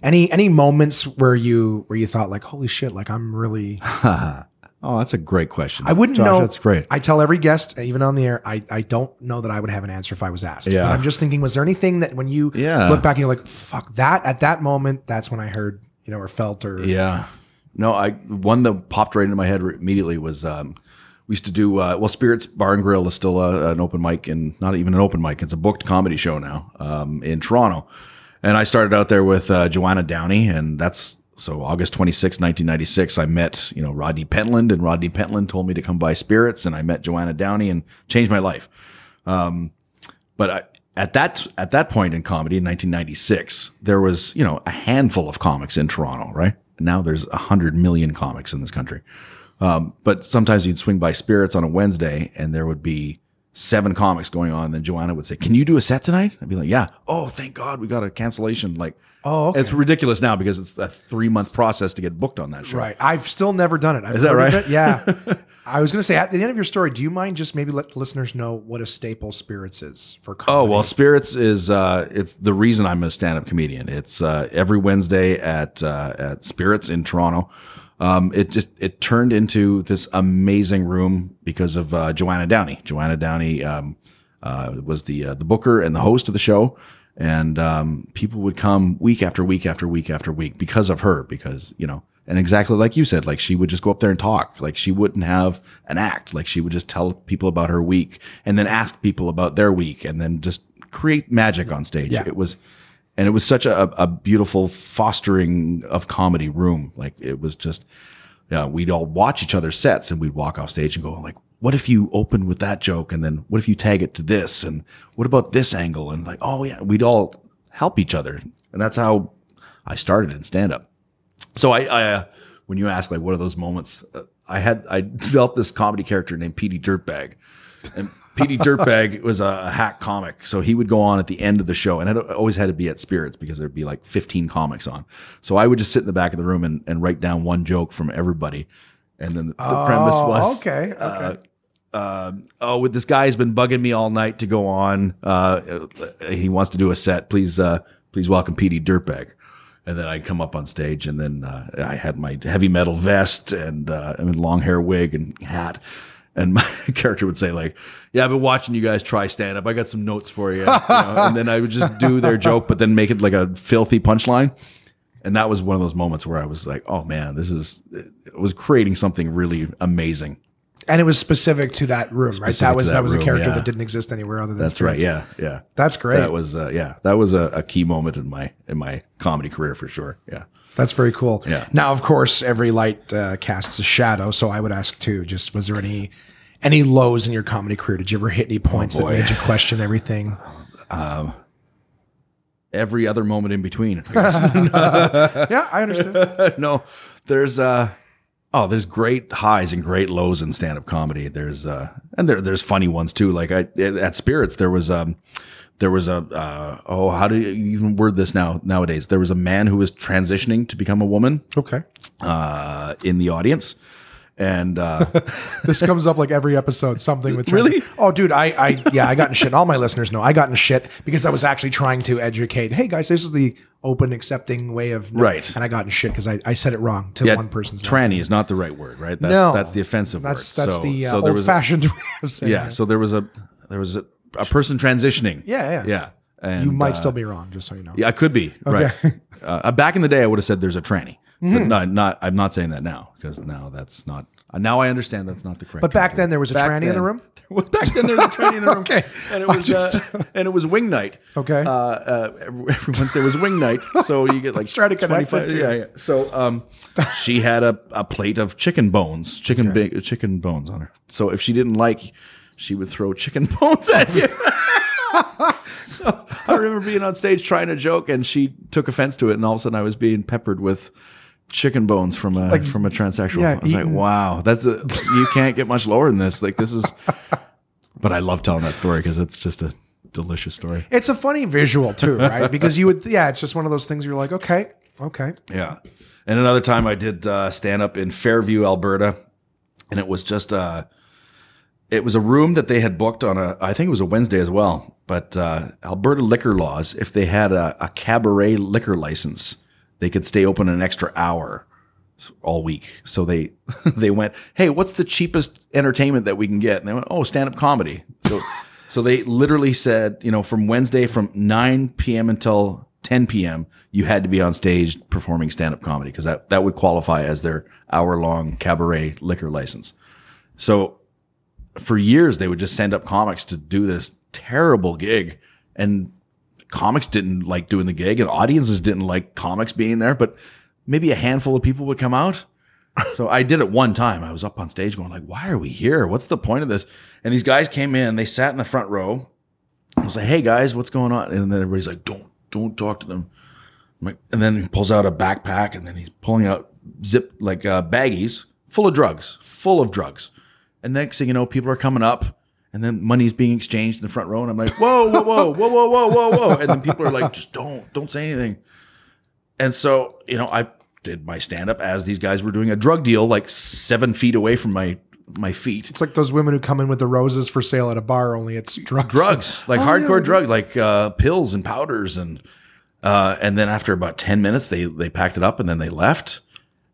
Any any moments where you where you thought like, holy shit, like I'm really oh, that's a great question. I wouldn't Josh, know. That's great. I tell every guest, even on the air, I, I don't know that I would have an answer if I was asked. Yeah. But I'm just thinking, was there anything that when you Yeah. look back and you're like, fuck that at that moment, that's when I heard, you know, or felt or Yeah. No, I one that popped right into my head immediately was um, we used to do uh, well. Spirits Bar and Grill is still uh, an open mic and not even an open mic. It's a booked comedy show now um, in Toronto, and I started out there with uh, Joanna Downey, and that's so August 26, 1996. I met you know Rodney Pentland, and Rodney Pentland told me to come by Spirits, and I met Joanna Downey and changed my life. Um, but I, at that at that point in comedy in 1996, there was you know a handful of comics in Toronto, right? Now there's a hundred million comics in this country. Um, but sometimes you'd swing by Spirits on a Wednesday, and there would be seven comics going on. And then Joanna would say, "Can you do a set tonight?" I'd be like, "Yeah." Oh, thank God, we got a cancellation. Like, Oh, okay. it's ridiculous now because it's a three month process to get booked on that show. Right. I've still never done it. I've Is that right? it. Yeah. I was going to say at the end of your story, do you mind just maybe let listeners know what a staple spirits is for Oh well, Spirits is uh, it's the reason I'm a stand-up comedian. It's uh, every Wednesday at uh, at Spirits in Toronto. Um, it just it turned into this amazing room because of uh, Joanna Downey. Joanna Downey um, uh, was the uh, the booker and the host of the show, and um, people would come week after week after week after week because of her. Because you know, and exactly like you said, like she would just go up there and talk. Like she wouldn't have an act. Like she would just tell people about her week and then ask people about their week and then just create magic on stage. Yeah. It was, and it was such a, a beautiful fostering of comedy room. Like it was just, yeah, we'd all watch each other's sets and we'd walk off stage and go like, what if you open with that joke and then what if you tag it to this and what about this angle and like, oh yeah, we'd all help each other. And that's how I started in stand up. So I, I uh, when you ask like what are those moments, uh, I had I developed this comedy character named Petey Dirtbag, and Petey Dirtbag was a hack comic. So he would go on at the end of the show, and it always had to be at Spirits because there'd be like 15 comics on. So I would just sit in the back of the room and, and write down one joke from everybody, and then the, the premise Oh, was okay, okay. uh, uh, oh, with this guy's been bugging me all night to go on. Uh, he wants to do a set. Please, uh, please welcome Petey Dirtbag. And then I come up on stage, and then uh, I had my heavy metal vest and uh, I mean, long hair wig and hat. And my character would say like, "Yeah, I've been watching you guys try stand up. I got some notes for you." you know? And then I would just do their joke, but then make it like a filthy punchline. And that was one of those moments where I was like, "Oh man, this is." It was creating something really amazing. and it was specific to that room, right? Specific That was that, that was a character yeah. that didn't exist anywhere other than That's right. Yeah, yeah. That's great. That was uh, yeah, that was a, a key moment in my in my comedy career for sure. Yeah. That's very cool. Yeah. Now, of course, every light uh, casts a shadow. So I would ask too. Just was there any any lows in your comedy career? Did you ever hit any points that made you question everything? Every other moment in between. I guess. yeah, I understand. no, there's uh oh, there's great highs and great lows in stand up comedy. There's uh and there there's funny ones too. Like I at Spirits there was um there was a uh, oh how do you even word this now nowadays? There was a man who was transitioning to become a woman Okay. uh in the audience. And uh This comes up like every episode. Something with Really? Oh, dude, I, I, yeah, I got in shit. All my listeners know I got in shit because I was actually trying to educate. Hey, guys, this is the open, accepting way of Right. And I got in shit because I, I said it wrong to yeah, one person's. tranny is not the right word, right? That's No. that's the offensive That's word. that's So- the uh, so there was a- old-fashioned way of saying Yeah, it. so there was a there was a, a person transitioning. Yeah, yeah. Yeah. And you might uh, still be wrong, just so you know. Yeah, I could be right. Uh, back in the day, I would have said there's a tranny, Hmm. but not, not. I'm not saying that now because now that's not. Uh, now I understand that's not the correct. But back term. then there was a Back tranny in the room? Back then there was a tranny in the room. Okay. and it was just- uh, and it was wing night. Okay. uh, uh, every, every Wednesday was wing night, so you get like trying to connect. Yeah, yeah. So um, she had a, a plate of chicken bones, chicken big chicken bones on her. So if she didn't like, she would throw chicken bones at you. so I remember being on stage trying to joke, and she took offense to it, and all of a sudden I was being peppered with chicken bones from a from a transsexual. yeah, I was like, wow, that's a you can't get much lower than this. Like this is. But I love telling that story because it's just a delicious story. It's a funny visual too, right? Because you would, yeah, it's just one of those things. You're like, okay, okay, Yeah. And another time I did uh, stand up in Fairview, Alberta, and it was just uh it was a room that they had booked on a I think it was a Wednesday as well. But uh, Alberta liquor laws, if they had a, a cabaret liquor license, they could stay open an extra hour all week. So they they went, "Hey, what's the cheapest entertainment that we can get?" And they went, "Oh, stand up comedy." So so they literally said, you know, from Wednesday from 9 p.m. until 10 p.m., you had to be on stage performing stand up comedy because that that would qualify as their hour long cabaret liquor license. So for years they would just send up comics to do this terrible gig. And comics didn't like doing the gig and audiences didn't like comics being there but maybe a handful of people would come out. So i did it one time. I was up on stage going like why are we here? What's the point of this? And these guys came in they sat in the front row. I was like hey guys what's going on? And then everybody's like don't don't talk to them. Like, and then he pulls out a backpack and then he's pulling out zip like uh, baggies full of drugs, full of drugs. And next thing you know, people are coming up and then money's being exchanged in the front row. And I'm like, whoa, whoa, whoa, whoa, whoa, whoa, whoa, whoa. And then people are like, just don't, don't say anything. And so, you know, I did my stand up as these guys were doing a drug deal like seven feet away from my my feet. It's like those women who come in with the roses for sale at a bar, only it's drugs. drugs, like Oh, hardcore yeah. drug, like uh, pills and powders, and uh, and then after about ten minutes, they they packed it up and then they left,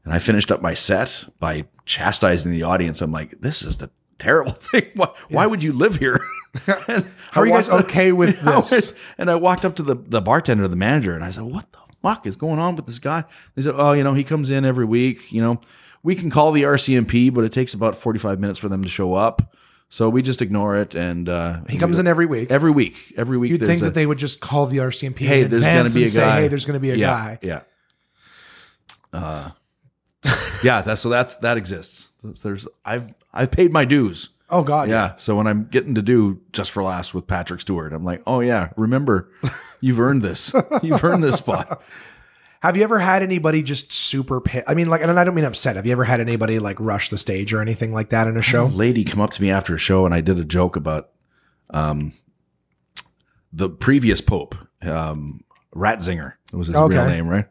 and I finished up my set by chastising the audience. I'm like, this is the terrible thing. Why, why would you live here? How are you guys okay with this? and I walked up to the the bartender, the manager, and I said, what the fuck is going on with this guy? They said, oh, you know, he comes in every week. You know, we can call the RCMP, but it takes about 45 minutes for them to show up. So we just ignore it, and uh, He comes in every week. Every week, every week. You'd think a- that they would just call the RCMP. hey, there's going to be a and say, guy. Hey, there's going to be a yeah, guy. Yeah. Uh, yeah. That's so that's that exists. There's, I've I've paid my dues. Oh God, Yeah. So when I'm getting to do just for laughs with Patrick Stewart, I'm like, oh yeah, remember, you've earned this. You've earned this spot. Have you ever had anybody just super pissed? I mean, like, and I don't mean upset. Have you ever had anybody like rush the stage or anything like that in a show? lady come up to me after a show and I did a joke about um the previous pope, um Ratzinger. That was his Okay. real name, right?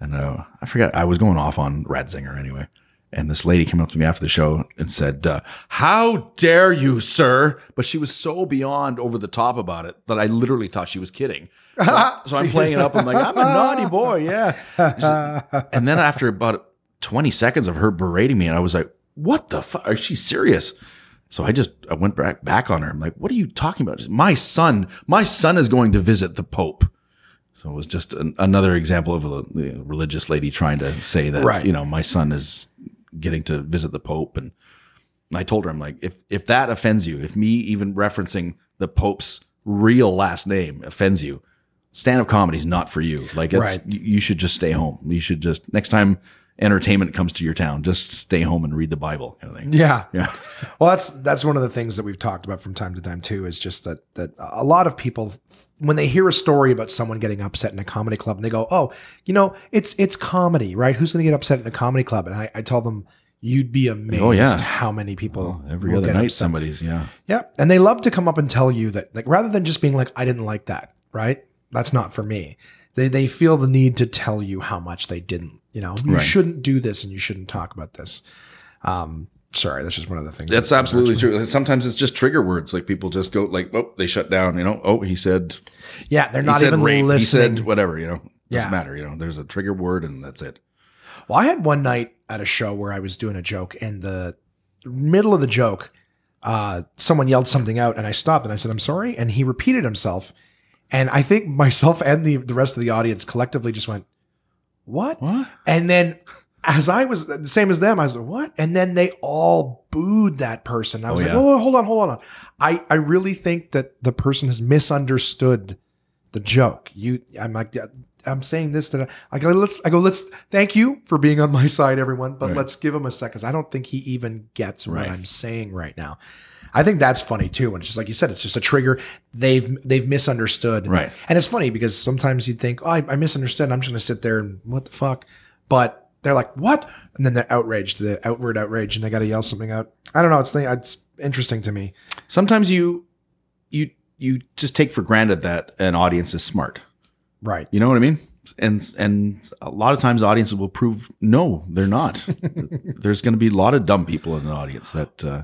And uh, I forgot I was going off on Ratzinger anyway. And this lady came up to me after the show and said, uh, "How dare you, sir?" But she was so beyond over the top about it that I literally thought she was kidding. So, so I'm playing it up. I'm like, "I'm a naughty boy, yeah." And then after about 20 seconds of her berating me, and I was like, "What the fuck? Is she serious?" So I just I went back back on her. I'm like, "What are you talking about?" Said, my son, my son is going to visit the Pope. So it was just an, another example of a you know, religious lady trying to say that Right. you know my son is getting to visit the Pope, and I told her I'm like, if if that offends you, if me even referencing the Pope's real last name offends you, stand up comedy is not for you. Like it's Right. you should just stay home. You should just next time entertainment comes to your town, just stay home and read the Bible kind of thing. Yeah. Yeah. Well, that's that's one of the things that we've talked about from time to time too. Is just that that a lot of people, when they hear a story about someone getting upset in a comedy club, and they go, "Oh, you know, it's it's comedy, right? Who's going to get upset in a comedy club?" And I, I tell them, "You'd be amazed Oh, yeah. how many people Every other night upset." somebody's yeah. Yeah, and they love to come up and tell you that, like, rather than just being like, "I didn't like that," right? That's not for me. They they feel the need to tell you how much they didn't. You know, you Right. shouldn't do this and you shouldn't talk about this. Um, sorry, that's just one of the things. That's that- absolutely true. Sometimes it's just trigger words. Like people just go like, oh, they shut down. You know, oh, he said, Yeah, they're not even rape. listening. He said whatever. You know, doesn't Yeah. matter. You know, there's a trigger word and that's it. Well, I had one night at a show where I was doing a joke, and the middle of the joke, uh, someone yelled something out, and I stopped and I said, "I'm sorry," and he repeated himself, and I think myself and the the rest of the audience collectively just went, "What?" What? And then. As I was the same as them, I was like, "What?" And then they all booed that person. I oh, was Oh, like, yeah. "Oh, hold on, hold on." I I really think that the person has misunderstood the joke. You, I'm like, I'm saying this to, I go, let's, I go, let's, thank you for being on my side, everyone, but Right. let's give him a second. I don't think he even gets what Right. I'm saying right now. I think that's funny too. And it's just like you said, it's just a trigger. They've, they've misunderstood. Right. And it's funny because sometimes you'd think, oh, I, I misunderstood. I'm just going to sit there and what the fuck? But they're like, what? And then they're outraged, the outward outrage, and they got to yell something out. I don't know. It's, it's interesting to me. Sometimes you, you, you just take for granted that an audience is smart. Right. You know what I mean? And and a lot of times audiences will prove no, they're not. There's going to be a lot of dumb people in the audience that uh,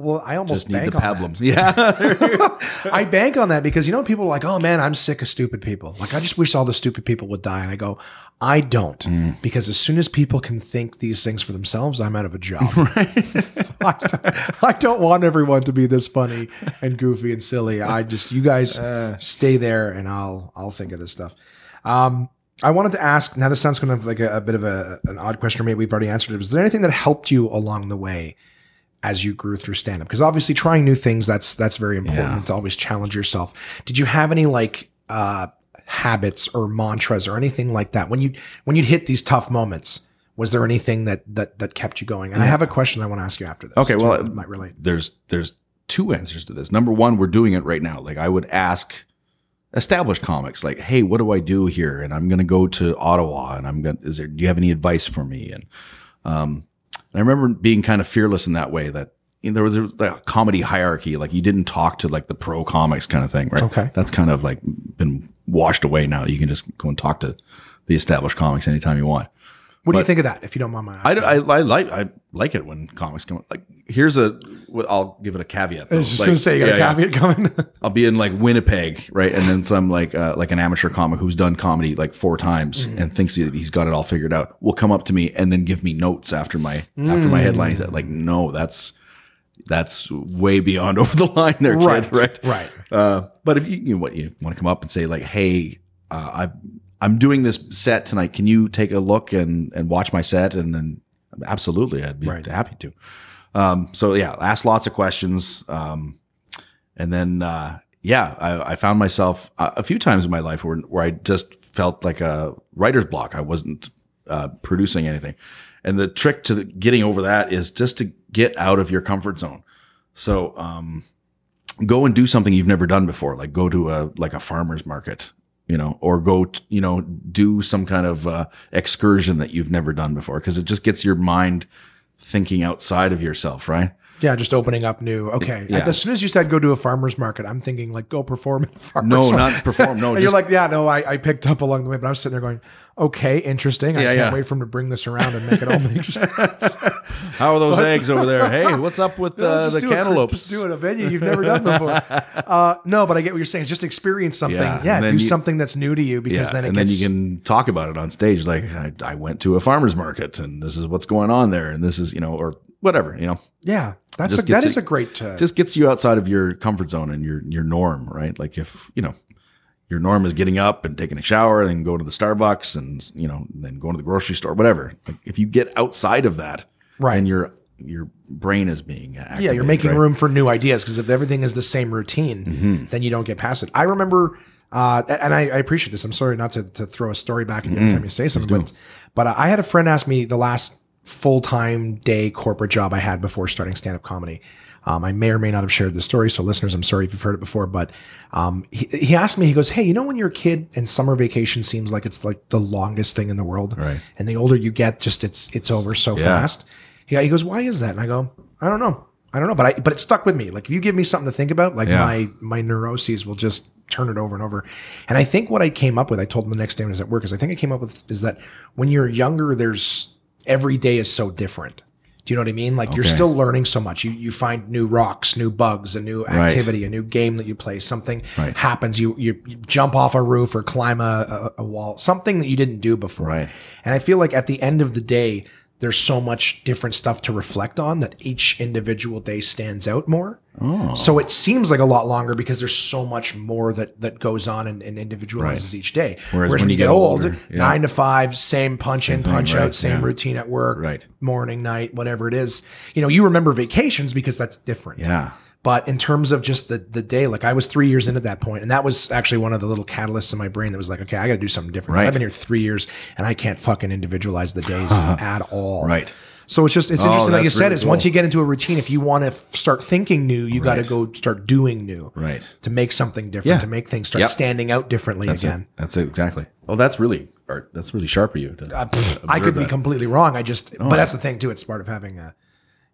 Well, I almost just need bank the pablums. Yeah. I bank on that because you know people are like, oh man, I'm sick of stupid people. Like I just wish all the stupid people would die. And I go, I don't, Mm. because as soon as people can think these things for themselves, I'm out of a job. So I, don't- I don't want everyone to be this funny and goofy and silly. I just you guys Uh. stay there, and I'll I'll think of this stuff. Um, I wanted to ask. Now this sounds kind of like a, a bit of a, an odd question. or Maybe we've already answered it. Was there anything that helped you along the way? As you grew through stand up because obviously trying new things that's that's very important Yeah. to always challenge yourself did you have any like uh habits or mantras or anything like that when you when you'd hit these tough moments was there anything that that that kept you going and i have a question i want to ask you after this Okay, well, that might relate there's there's two answers to this. Number one, we're doing it right now. Like I would ask established comics, like, "Hey, what do I do here?" And I'm going to go to Ottawa, and I'm going. to Is there? Do you have any advice for me? And um, and I remember being kind of fearless in that way. That you know, there was, there was the comedy hierarchy. Like you didn't talk to like the pro comics kind of thing, right? Okay. that's kind of like been washed away now. You can just go and talk to the established comics anytime you want. What do you think of that if you don't mind my I, asking? I, I like I like it when comics come. Like here's a I'll give it a caveat. I was just Like, going to say you got yeah, a yeah. caveat coming I'll be in like Winnipeg, right, and then some like uh, like an amateur comic who's done comedy like four times Mm-hmm. and thinks that he's got it all figured out. Will come up to me and then give me notes after my after my headline. He's like, no, that's that's way beyond over the line, there, kid. right Right, right uh, but if you, you know, what you want to come up and say like, "Hey, uh, I I'm doing this set tonight. Can you take a look and and watch my set?" And then absolutely, I'd be Right. happy to. Um, so yeah, ask lots of questions. Um, and then uh, yeah, I, I found myself a, a few times in my life where where I just felt like a writer's block. I wasn't uh, producing anything. And the trick to getting over that is just to get out of your comfort zone. So, um, go and do something you've never done before like go to a like a farmer's market you know or go t- you know do some kind of uh, excursion that you've never done before because it just gets your mind thinking outside of yourself right yeah just opening up new okay Yeah. as soon as you said go to a farmer's market i'm thinking like go perform at a farmer's no market. not perform no and you're like, yeah, no, I, I picked up along the way, but I was sitting there going, okay, interesting. I Yeah, can't yeah. wait for him to bring this around and make it all make sense. how are those eggs over there hey what's up with uh, the do a- cantaloupes just do it a venue you've never done before. uh, no, but I get what you're saying. It's just experience something. Yeah, do you- something that's new to you because then it and gets. then you can talk about it on stage like I, I went to a farmer's market and this is what's going on there and this is you know or whatever you know yeah, that's a, that it- a great. Uh, just gets you outside of your comfort zone and your your norm, right? Like if you know your norm is getting up and taking a shower and go to the Starbucks and you know then going to the grocery store, whatever. Like if you get outside of that, Right. and your your brain is being yeah, you're making right? room for new ideas because if everything is the same routine, Mm-hmm. then you don't get past it. I remember Uh, and I, I appreciate this. I'm sorry not to, to throw a story back at you every time you say something, but but I had a friend ask me the last full time day corporate job I had before starting stand up comedy. Um, I may or may not have shared the story, so listeners, I'm sorry if you've heard it before. But um, he, he asked me, he goes, "Hey, you know when you're a kid and summer vacation seems like it's like the longest thing in the world, Right. And the older you get, just it's it's over so fast." Yeah, he goes, "Why is that?" And I go, "I don't know, I don't know, but I but it stuck with me. Like if you give me something to think about, like Yeah. my my neuroses will just turn it over and over. And I think what I came up with, I told him the next day when I was at work, is I think I came up with is that when you're younger, there's every day is so different. Do you know what I mean? Like you're still learning so much. You you find new rocks, new bugs, a new activity, a new game that you play. Something Right. happens. You, you you jump off a roof or climb a, a, a wall. Something that you didn't do before. Right. And I feel like at the end of the day, there's so much different stuff to reflect on that each individual day stands out more. Oh. So it seems like a lot longer because there's so much more that that goes on and, and individualizes each day. Whereas Whereas, when you get get old, older, yeah. nine to five, same punch Same in, thing, punch right, out, same yeah. routine at work, Right. morning, night, whatever it is. You know, you remember vacations because that's different. Yeah. But in terms of just the the day, like I was three years into that point, and that was actually one of the little catalysts in my brain that was like, okay, I got to do something different. Right. I've been here three years, and I can't fucking individualize the days at all. Right. So it's just it's Oh, interesting, like you said, really is once you get into a routine, if you want to f- start thinking new, you got to go start doing new, Right. To make something different, Yeah. to make things start Yep. standing out differently That's again. it. That's it. Exactly. Oh, that's really art. That's really sharp of you. Uh, I could be completely wrong. I just, Oh, but that's the thing too. It's part of having a,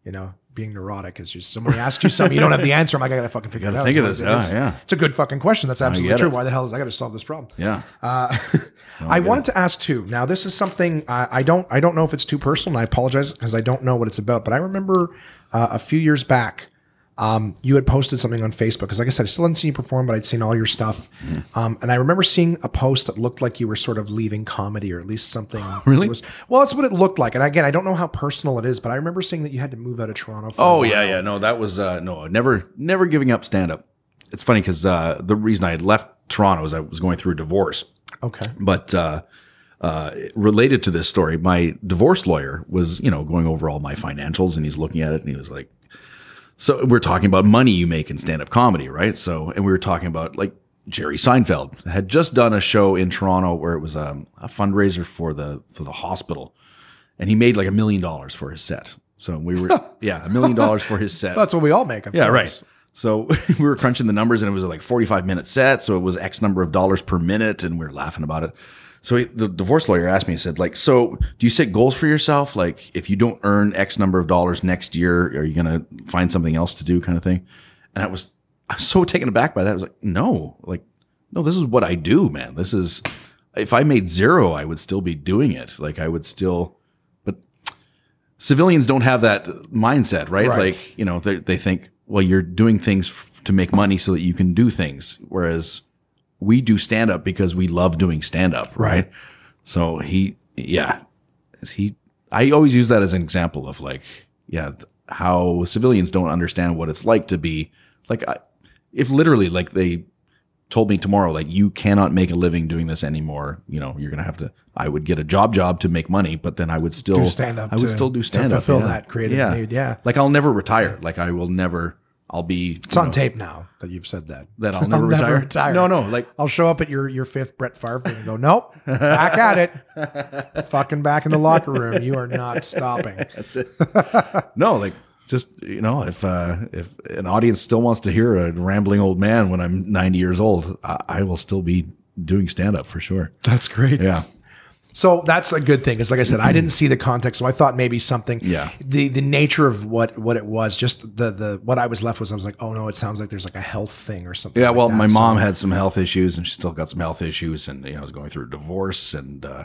you know, being neurotic is just somebody asks you something, you don't have the answer. I'm like, I gotta fucking figure it gotta out. think of this. is- Yeah, yeah. It's a good fucking question. That's absolutely true. it. Why the hell is I got to solve this problem? Yeah. Uh, I wanted to ask too. Now, this is something I, I don't. I don't know if it's too personal, and I apologize because I don't know what it's about. But I remember uh, a few years back, um, you had posted something on Facebook because, like I said, I still hadn't seen you perform, but I'd seen all your stuff. Mm-hmm. Um, and I remember seeing a post that looked like you were sort of leaving comedy, or at least something. Really? Was, well, that's what it looked like. And again, I don't know how personal it is, but I remember seeing that you had to move out of Toronto. Oh yeah, yeah. No, that was uh no, never never giving up stand up. It's funny because uh the reason I had left Toronto is I was going through a divorce. Okay. But uh uh, related to this story, my divorce lawyer was, you know, going over all my financials and he's looking at it and he was like, so we're talking about money you make in stand up comedy, right? So, and we were talking about like Jerry Seinfeld had just done a show in Toronto where it was um, a fundraiser for the, for the hospital and he made like a million dollars for his set. So we were, yeah, a million dollars for his set. That's what we all make. Of Yeah, course. right. So we were crunching the numbers and it was like 45 minute set. So it was X number of dollars per minute and we were laughing about it. So he, the divorce lawyer asked me, he said, like, so do you set goals for yourself? Like, if you don't earn X number of dollars next year, are you going to find something else to do kind of thing? And I was, I was so taken aback by that. I was like, no, like, no, this is what I do, man. This is, if I made zero, I would still be doing it. Like, I would still, but civilians don't have that mindset, right? Right. Like, you know, they, they think, well, you're doing things f- to make money so that you can do things. Whereas we do stand up because we love doing stand up, right? So he, yeah, he, I always use that as an example of like, yeah, how civilians don't understand what it's like to be like, I, if literally like they told me tomorrow, like you cannot make a living doing this anymore. You know, you're gonna have to. I would get a job job to make money, but then I would still Do stand-up I would to- still do to stand up. fulfill that creative need, yeah. like I'll never retire. Like I will never. I'll be. It's on tape now that you've said that. That I'll never retire? retire. No, no, like- I'll show up at your your fifth Brett Favre and go, nope, back at it, fucking back in the locker room. You are not stopping. That's it. no, like just you know, if uh if an audience still wants to hear a rambling old man when I'm 90 years old, I, I will still be doing stand up for sure. That's great. Yeah. So that's a good thing. Because like I said, I didn't see the context, so I thought maybe something. Yeah. The the nature of what what it was, just the the what I was left with, I was like, oh no, it sounds like there's like a health thing or something. Yeah, like well, that. my So- mom had some health issues, and she still got some health issues, and you know, I was going through a divorce, and uh,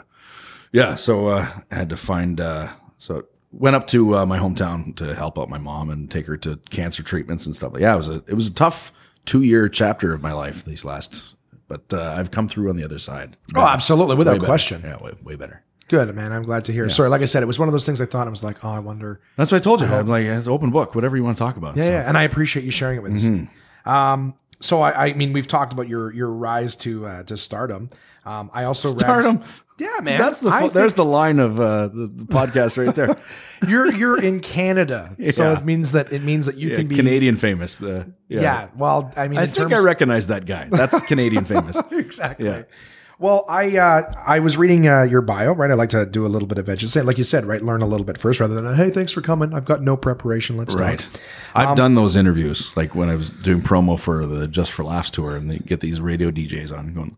yeah, so uh, I had to find. Uh, so went up to uh, my hometown to help out my mom and take her to cancer treatments and stuff. But yeah, it was a it was a tough two year chapter of my life these last, but uh, I've come through on the other side. Oh, absolutely, Way without better. question. Yeah, way, way better. Good man. I'm glad to hear. Sorry, like I said, it was one of those things I thought I was like, oh, I wonder. That's what I told you. I'm like, it's open book, whatever you want to talk about. Yeah, So, yeah, and I appreciate you sharing it with us. Um, so I, I mean, we've talked about your your rise to uh, to stardom. Um, I also read- Stardom. yeah, man. That's the I fu- think there's the line of uh, the, the podcast right there. you're you're in Canada, so Yeah. it means that it means that you Yeah, can be Canadian famous. The Yeah. well, I mean, I in think terms I recognize that guy. That's Canadian famous. exactly. Yeah. Well, I uh, I was reading uh, your bio, right? I like to do a little bit of education, like you said, right? Learn a little bit first, rather than hey, thanks for coming. I've got no preparation. Let's Right. talk. I've done those interviews, like when I was doing promo for the Just for Laughs tour, and they get these radio DJs on going.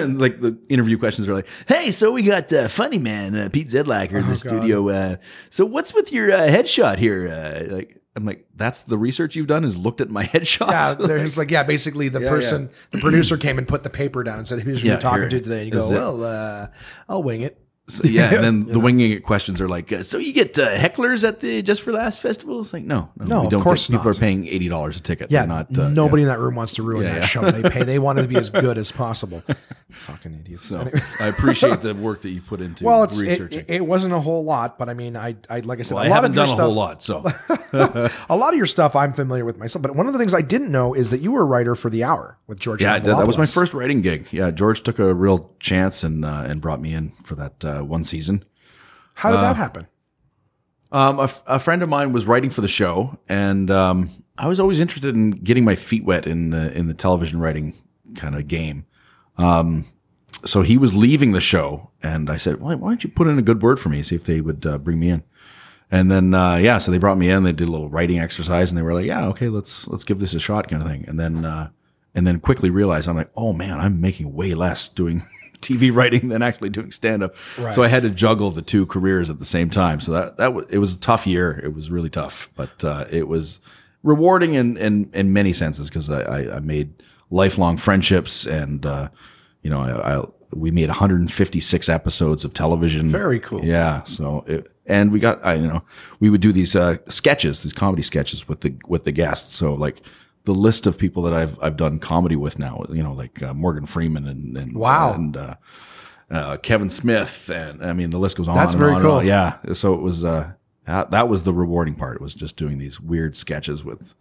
like the interview questions are like, "Hey, so we got uh, funny man uh, Pete Zedlacher in the studio. Uh, so what's with your uh, headshot here? Uh, like, I'm like, that's the research you've done is looked at my headshot. Yeah, there's like yeah, basically the Yeah, person, the producer came and put the paper down and said, "Who's Yeah, you're talking to today?" And you go, it. "Well, uh, I'll wing it." So, yeah, and then the winging it questions are like, uh, so you get uh, hecklers at the Just for Laughs festival? It's like, no, No, we of don't course People not. are paying eighty dollars a ticket. Yeah, They're not uh, nobody in that room wants to ruin Yeah, that yeah. show. They pay. They want it to be as good as possible. Fucking idiots. So I appreciate the work that you put into Well, it's, it, researching. it, it wasn't a whole lot, but I mean, I, I like I said, well, a lot haven't of your done a stuff, whole lot, so a lot of your stuff I'm familiar with myself. But one of the things I didn't know is that you were a writer for the Hour with George. yeah, that, that was my first writing gig. Yeah, George took a real chance and uh, and brought me in for that uh, one season. How did uh, that happen? Um, a, f- a friend of mine was writing for the show, and um, I was always interested in getting my feet wet in the in the television writing kind of game. Um, so he was leaving the show, and I said, "Why, why don't you put in a good word for me? See if they would uh, bring me in." And then uh, yeah, so they brought me in. They did a little writing exercise, and they were like, "Yeah, okay, let's let's give this a shot," kind of thing. And then uh, and then quickly realized I'm like, "Oh man, I'm making way less doing." TV writing than actually doing stand up. Right. So I had to juggle the two careers at the same time. So that that was it was a tough year. It was really tough, but uh, it was rewarding in in, in many senses because I, I, I made lifelong friendships and uh, you know I, I we made 156 episodes of television. Very cool. Yeah. So it, and we got I you know we would do these uh, sketches, these comedy sketches with the with the guests. So like. The list of people that I've I've done comedy with now, you know, like uh, Morgan Freeman and, and Wow. and uh, uh, Kevin Smith, and I mean the list goes on. That's and very on and cool. Yeah, so it was uh, that, that was the rewarding part. It was just doing these weird sketches with,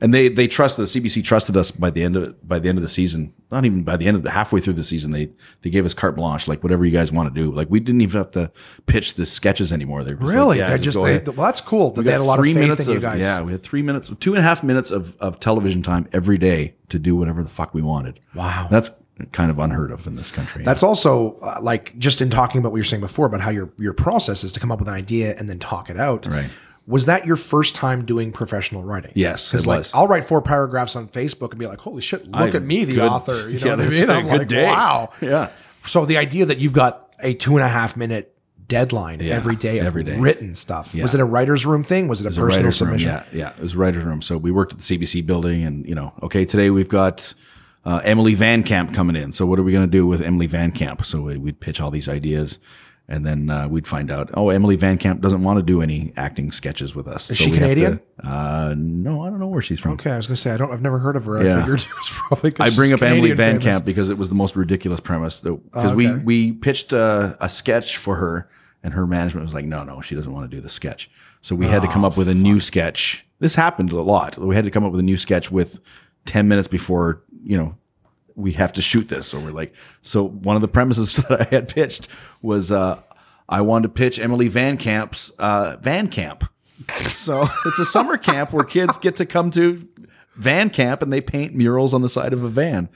and they they trusted the CBC trusted us by the end of by the end of the season. Not even by the end of the halfway through the season, they they gave us carte blanche, like whatever you guys want to do. Like we didn't even have to pitch the sketches anymore. They were Really? like, yeah, They're just they, well, that's cool that We they had a lot of faith minutes in you of- guys. Yeah, we had three minutes, two and a half minutes of, of television time every day to do whatever the fuck we wanted. Wow. That's kind of unheard of in this country. That's also uh, like just in talking about what you're saying before about how your your process is to come up with an idea and then talk it out. Right. Was that your first time doing professional writing? Yes, because it like was. I'll write four paragraphs on Facebook and be like, "Holy shit, look I- at me, the good- author." You know yeah, what I mean? a I'm good like, day. "Wow." Yeah. So the idea that you've got a two and a half minute deadline Yeah, every day of every day. written stuff. Yeah. Was it a writer's room thing? Was it a was a personal writer's room. Yeah, yeah, it was a writer's room. So we worked at the CBC building, and you know, okay, today we've got uh, Emily Van Camp coming in. So what are we going to do with Emily Van Camp? So we'd pitch all these ideas, and then uh, we'd find out, oh, Emily Van Camp doesn't want to do any acting sketches with us. Is she Canadian? uh, no, I don't know where she's from. Okay, I was gonna say I don't. I've never heard of her. I Yeah. figured it was probably. I bring up Emily Canadian Van famous. Camp because it was the most ridiculous premise. Because Oh, we okay. we pitched a, a sketch for her, and her management was like, "No, no, she doesn't want to do the sketch." So we had to come Oh, up with a new sketch. This happened a lot. We had to come up with a new sketch with ten minutes before you know we have to shoot this. So we're like, so one of the premises that I had pitched was uh, I wanted to pitch Emily Van Camp's uh, Van Camp. So it's a summer camp where kids get to come to van camp and they paint murals on the side of a van.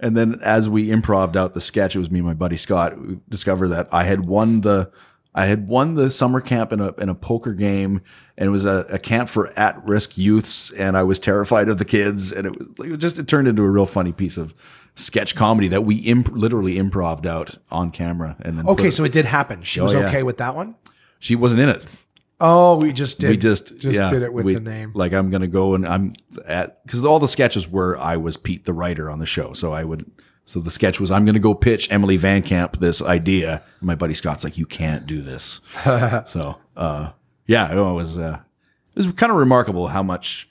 And then as we improved out the sketch, it was me and my buddy Scott, we discovered that I had won the I had won the summer camp in a in a poker game and it was a, a camp for at risk youths and I was terrified of the kids and it was like, it just it turned into a real funny piece of sketch comedy that we imp- literally improved out on camera and then Okay, so it did happen. She was Oh, yeah. okay with that one. she wasn't in it Oh, we just did. we just yeah, did it with we- the name. Like I'm gonna go and I'm at because all the sketches were I was Pete the writer on the show, so I would. So the sketch was I'm gonna go pitch Emily Van Camp this idea. And my buddy Scott's like, you can't do this. so uh, yeah, it was uh, it was kind of remarkable how much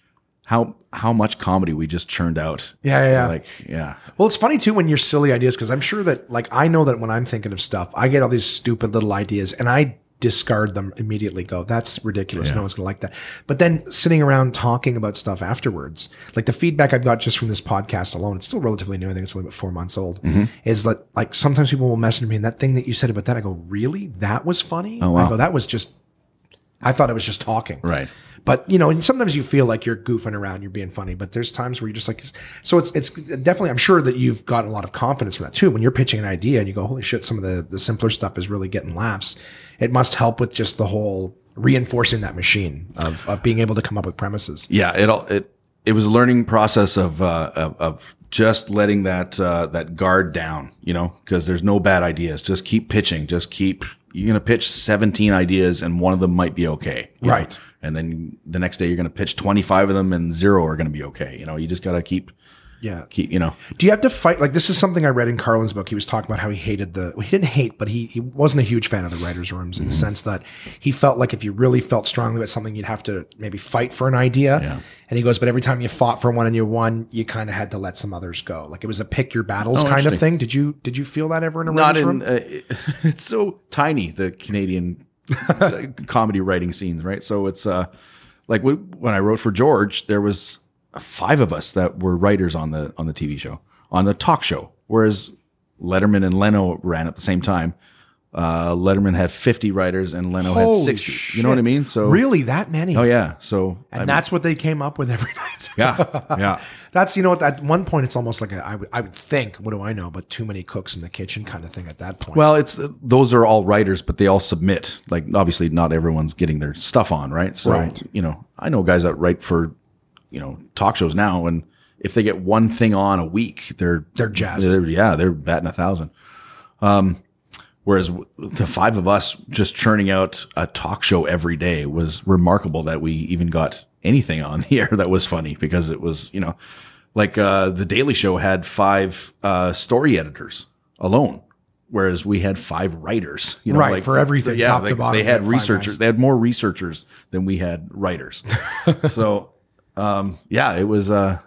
how how much comedy we just churned out. Yeah, yeah, yeah. Like yeah, Well, it's funny too when you're silly ideas because I'm sure that like I know that when I'm thinking of stuff, I get all these stupid little ideas and I discard them immediately. Go, that's ridiculous. No one's gonna like that. But then sitting around talking about stuff afterwards, like the feedback I've got just from this podcast alone, it's still relatively new. I think it's only about four months old. Mm-hmm. Is that like sometimes people will message me and that thing that you said about that, I go, really? That was funny. Oh, wow. I go, that was just. I thought it was just talking. Right. But you know, sometimes you feel like you're goofing around, you're being funny, but there's times where you're just like, so it's it's definitely. I'm sure that you've got a lot of confidence from that too. When you're pitching an idea and you go, holy shit, some of the the simpler stuff is really getting laughs. It must help with just the whole reinforcing that machine of, of being able to come up with premises. Yeah, it all it it was a learning process of uh, of, of just letting that uh, that guard down, you know, because there's no bad ideas. Just keep pitching. Just keep. You're gonna pitch 17 ideas, and one of them might be okay, know? Right. And then the next day, you're gonna pitch 25 of them, and zero are gonna be okay. You know, you just gotta keep Yeah. keep. You know, Do you have to fight? Like this is something I read in Carlin's book. He was talking about how he hated the. Well, he didn't hate, but he he wasn't a huge fan of the writers' rooms in the sense that he felt like if you really felt strongly about something, you'd have to maybe fight for an idea. Yeah. And he goes, but every time you fought for one and you won, you kind of had to let some others go. Like it was a pick your battles Oh, kind of thing. Did you did you feel that ever in a not writers' in. room? Uh, it- it's so tiny the Canadian comedy writing scenes, right? So it's uh like when I wrote for George, there was five of us that were writers on the on the TV show on the talk show, whereas Letterman and Leno ran at the same time. Uh, Letterman had 50 writers and Leno had Holy 60. You know what I mean? So really that many? Oh yeah. So And that's what they came up with every night. yeah, yeah. That's you know at one point it's almost like a, I would I would think what do I know but too many cooks in the kitchen kind of thing at that point. Well, it's those are all writers, but they all submit. Like obviously, not everyone's getting their stuff on, right? So Right. you know, I know guys that write for you know talk shows now, and if they get one thing on a week, they're They're jazzed. They're, yeah, they're batting a thousand. Um, whereas the five of us just churning out a talk show every day was remarkable that we even got anything on the air that was funny because it was you know like uh, the Daily Show had five uh, story editors alone. Whereas we had five writers, you know, Right, for everything, top to they, bottom, They had had researchers. They had more researchers than we had writers. so, um, yeah, it was uh,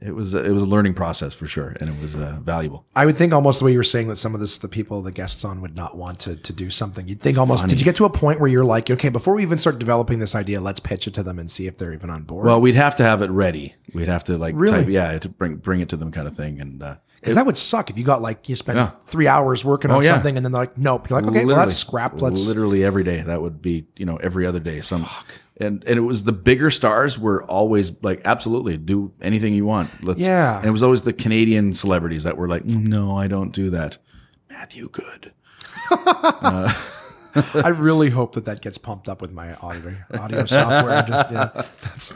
it was it was a learning process for sure, and it was uh, valuable. I would think almost the way you were saying that some of this, the people, the guests on would not want to, to do something. You'd think almost, did you get to a point where you're like, okay, before we even start developing this idea, let's pitch it to them and see if they're even on board? Well, we'd have to have it ready. We'd have to like Really? type, yeah, to bring bring it to them, kind of thing, and uh, because that would suck if you got like, you spent Yeah. three hours working on Oh, yeah. something and then they're like, nope. You're like, okay, well, that's scrapped. Let's, literally every day. That would be you know every other day. Some and and it was the bigger stars were always like absolutely do anything you want. Let's Yeah. And it was always the Canadian celebrities that were like no, I don't do that. Matthew Good. I really hope that that gets pumped up with my audio audio software. Just yeah, that's,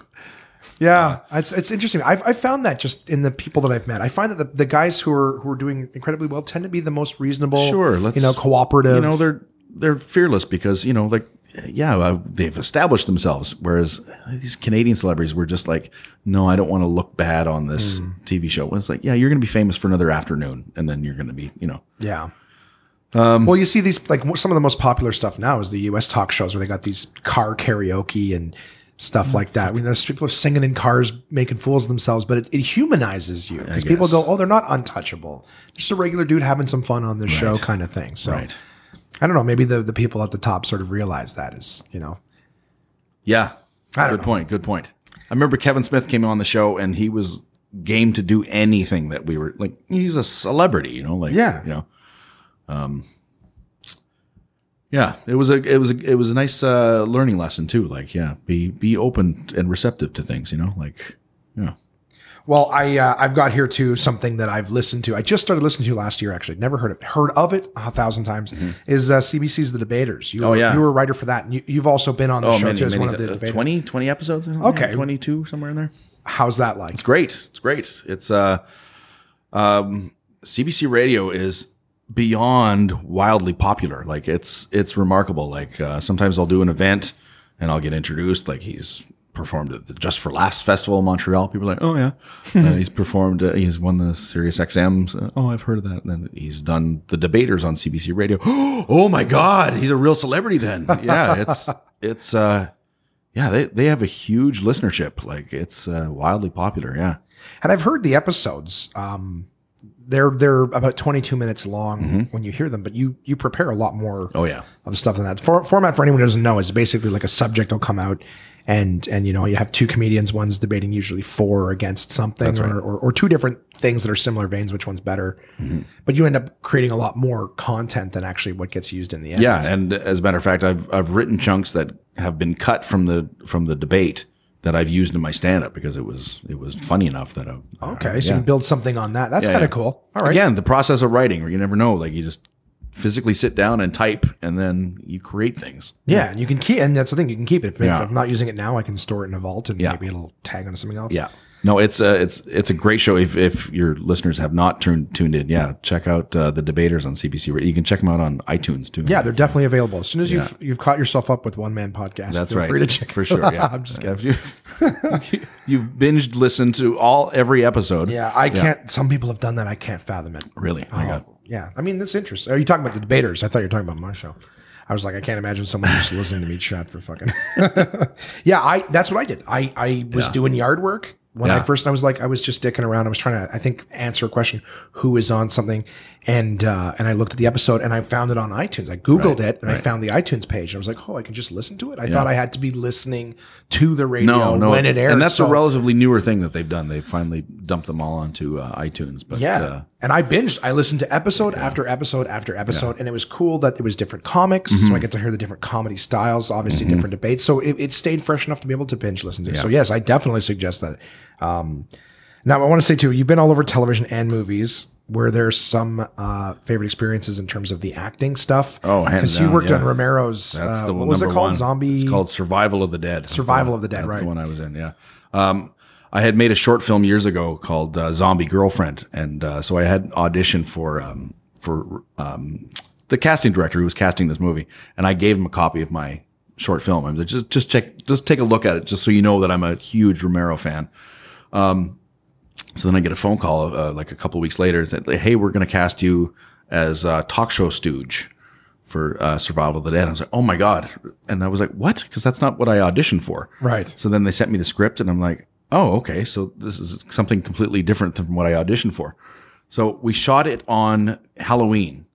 yeah, it's it's interesting. I've I found that just in the people that I've met, I find that the, the guys who are who are doing incredibly well tend to be the most reasonable. Sure, let's you know cooperative. You know they're they're fearless because you know like yeah uh, they've established themselves. Whereas these Canadian celebrities were just like no, I don't want to look bad on this Hmm. TV show. It's like yeah, you're going to be famous for another afternoon, and then you're going to be you know Yeah. Um, well, you see these like some of the most popular stuff now is the U.S. talk shows where they got these car karaoke and stuff like that. I mean, there's people are singing in cars, making fools of themselves, but it, it humanizes you because people go, "Oh, they're not untouchable. Just a regular dude having some fun on the show, kind of thing." So, Right. I don't know. Maybe the the people at the top sort of realize that is, you know, Yeah. Good know. point. Good point. I remember Kevin Smith came on the show and he was game to do anything that we were like. He's a celebrity, you know. Like Yeah. you know. Um. Yeah, it was a it was a it was a nice uh, learning lesson too. Like, yeah, be be open and receptive to things. You know, like, yeah. Well, I uh, I've got here too something that I've listened to. I just started listening to last year. Actually, never heard of heard of it a thousand times. Is uh, CBC's The Debaters? You, Mm-hmm. Oh, were- yeah. you were a writer for that, and you, you've also been on the Oh, show many, too as many, one of the uh, debaters. 20, 20 episodes. Okay. twenty two somewhere in there. How's that like? It's great. It's great. It's uh, um, CBC Radio is beyond wildly popular. Like it's it's remarkable. Like uh, sometimes I'll do an event and I'll get introduced. Like he's performed at the Just for Laughs Festival in Montreal. People are like, oh yeah, uh, he's performed. Uh, he's won the Sirius XM's. Uh, oh, I've heard of that. And then he's done the debaters on CBC Radio. oh my God, he's a real celebrity. Then yeah, it's it's uh. Yeah, they, they have a huge listenership. Like it's uh, wildly popular. Yeah. And I've heard the episodes. Um, they're they're about 22 minutes long when you hear them, but you you prepare a lot more Mm-hmm. Oh yeah. of stuff than that. For, format for anyone who doesn't know is basically like a subject will come out and and you know you have two comedians, one's debating usually for or against something or, or or two different things that are similar veins, which one's better. Mm-hmm. But you end up creating a lot more content than actually what gets used in the end. Yeah, and as a matter of fact, I've I've written chunks that have been cut from the from the debate that I've used in my stand up because it was it was funny enough that I Okay, so you build something on that. That's Yeah, kind of yeah. cool. All right. Again, the process of writing, where you never know, like you just physically sit down and type, and then you create things. Yeah, and you can keep, and that's the thing, you can keep it. If, Yeah. if I'm not using it now, I can store it in a vault and Yeah. maybe it'll tag onto something else. Yeah. No, it's a it's it's a great show. If if your listeners have not tuned tuned in, yeah, check out uh, the debaters on CBC. You can check them out on iTunes too. Yeah, they're definitely available. As soon as you've you've caught yourself up with one man podcast, That's right. Free to check for sure. Yeah, I'm just Yeah, if you, you've binged listened to all every episode. Yeah, I can't. Some people have done that. I can't fathom it. Really? I got Oh, yeah. I mean, that's interesting. Are you talking about the debaters? I thought you were talking about my show. I was like, I can't imagine someone just listening to me chat for fucking. yeah, I. That's what I did. I I was Yeah. doing yard work when I first. I was like, I was just dicking around. I was trying to, I think, answer a question: who is on something, and uh, and I looked at the episode and I found it on iTunes. I googled Right, it and I found the iTunes page. And I was like, oh, I can just listen to it. I thought I had to be listening to the radio no, no, when it aired. and that's So- a relatively newer thing that they've done. They've finally dumped them all onto uh, iTunes. But Yeah. uh, and I binged. I listened to episode after episode after episode, and it was cool that it was different comics. Mm-hmm. So I get to hear the different comedy styles, obviously different debates. So it, it stayed fresh enough to be able to binge listen to. So yes, I definitely suggest that. Um, now I want to say too, you've been all over television and movies. Were there some uh, favorite experiences in terms of the acting stuff? Oh, because you worked yeah. on Romero's. that's uh, the what was it called? one. Zombie. It's called Survival of the Dead. Survival That's of the Dead, That's right. the one I was in. Yeah. Um, I had made a short film years ago called uh, Zombie Girlfriend, and uh, so I had auditioned for um, for um, the casting director who was casting this movie, and I gave him a copy of my short film. I was like, just just check, just take a look at it, just so you know that I'm a huge Romero fan. So then I get a phone call uh, like a couple of weeks later that, hey, we're going to cast you as a talk show stooge for uh, Survival of the Dead. I was like, oh my God. And I was like, what? Because that's not what I auditioned for. Right. So then they sent me the script and I'm like, oh, okay. So this is something completely different than from what I auditioned for. So we shot it on Halloween.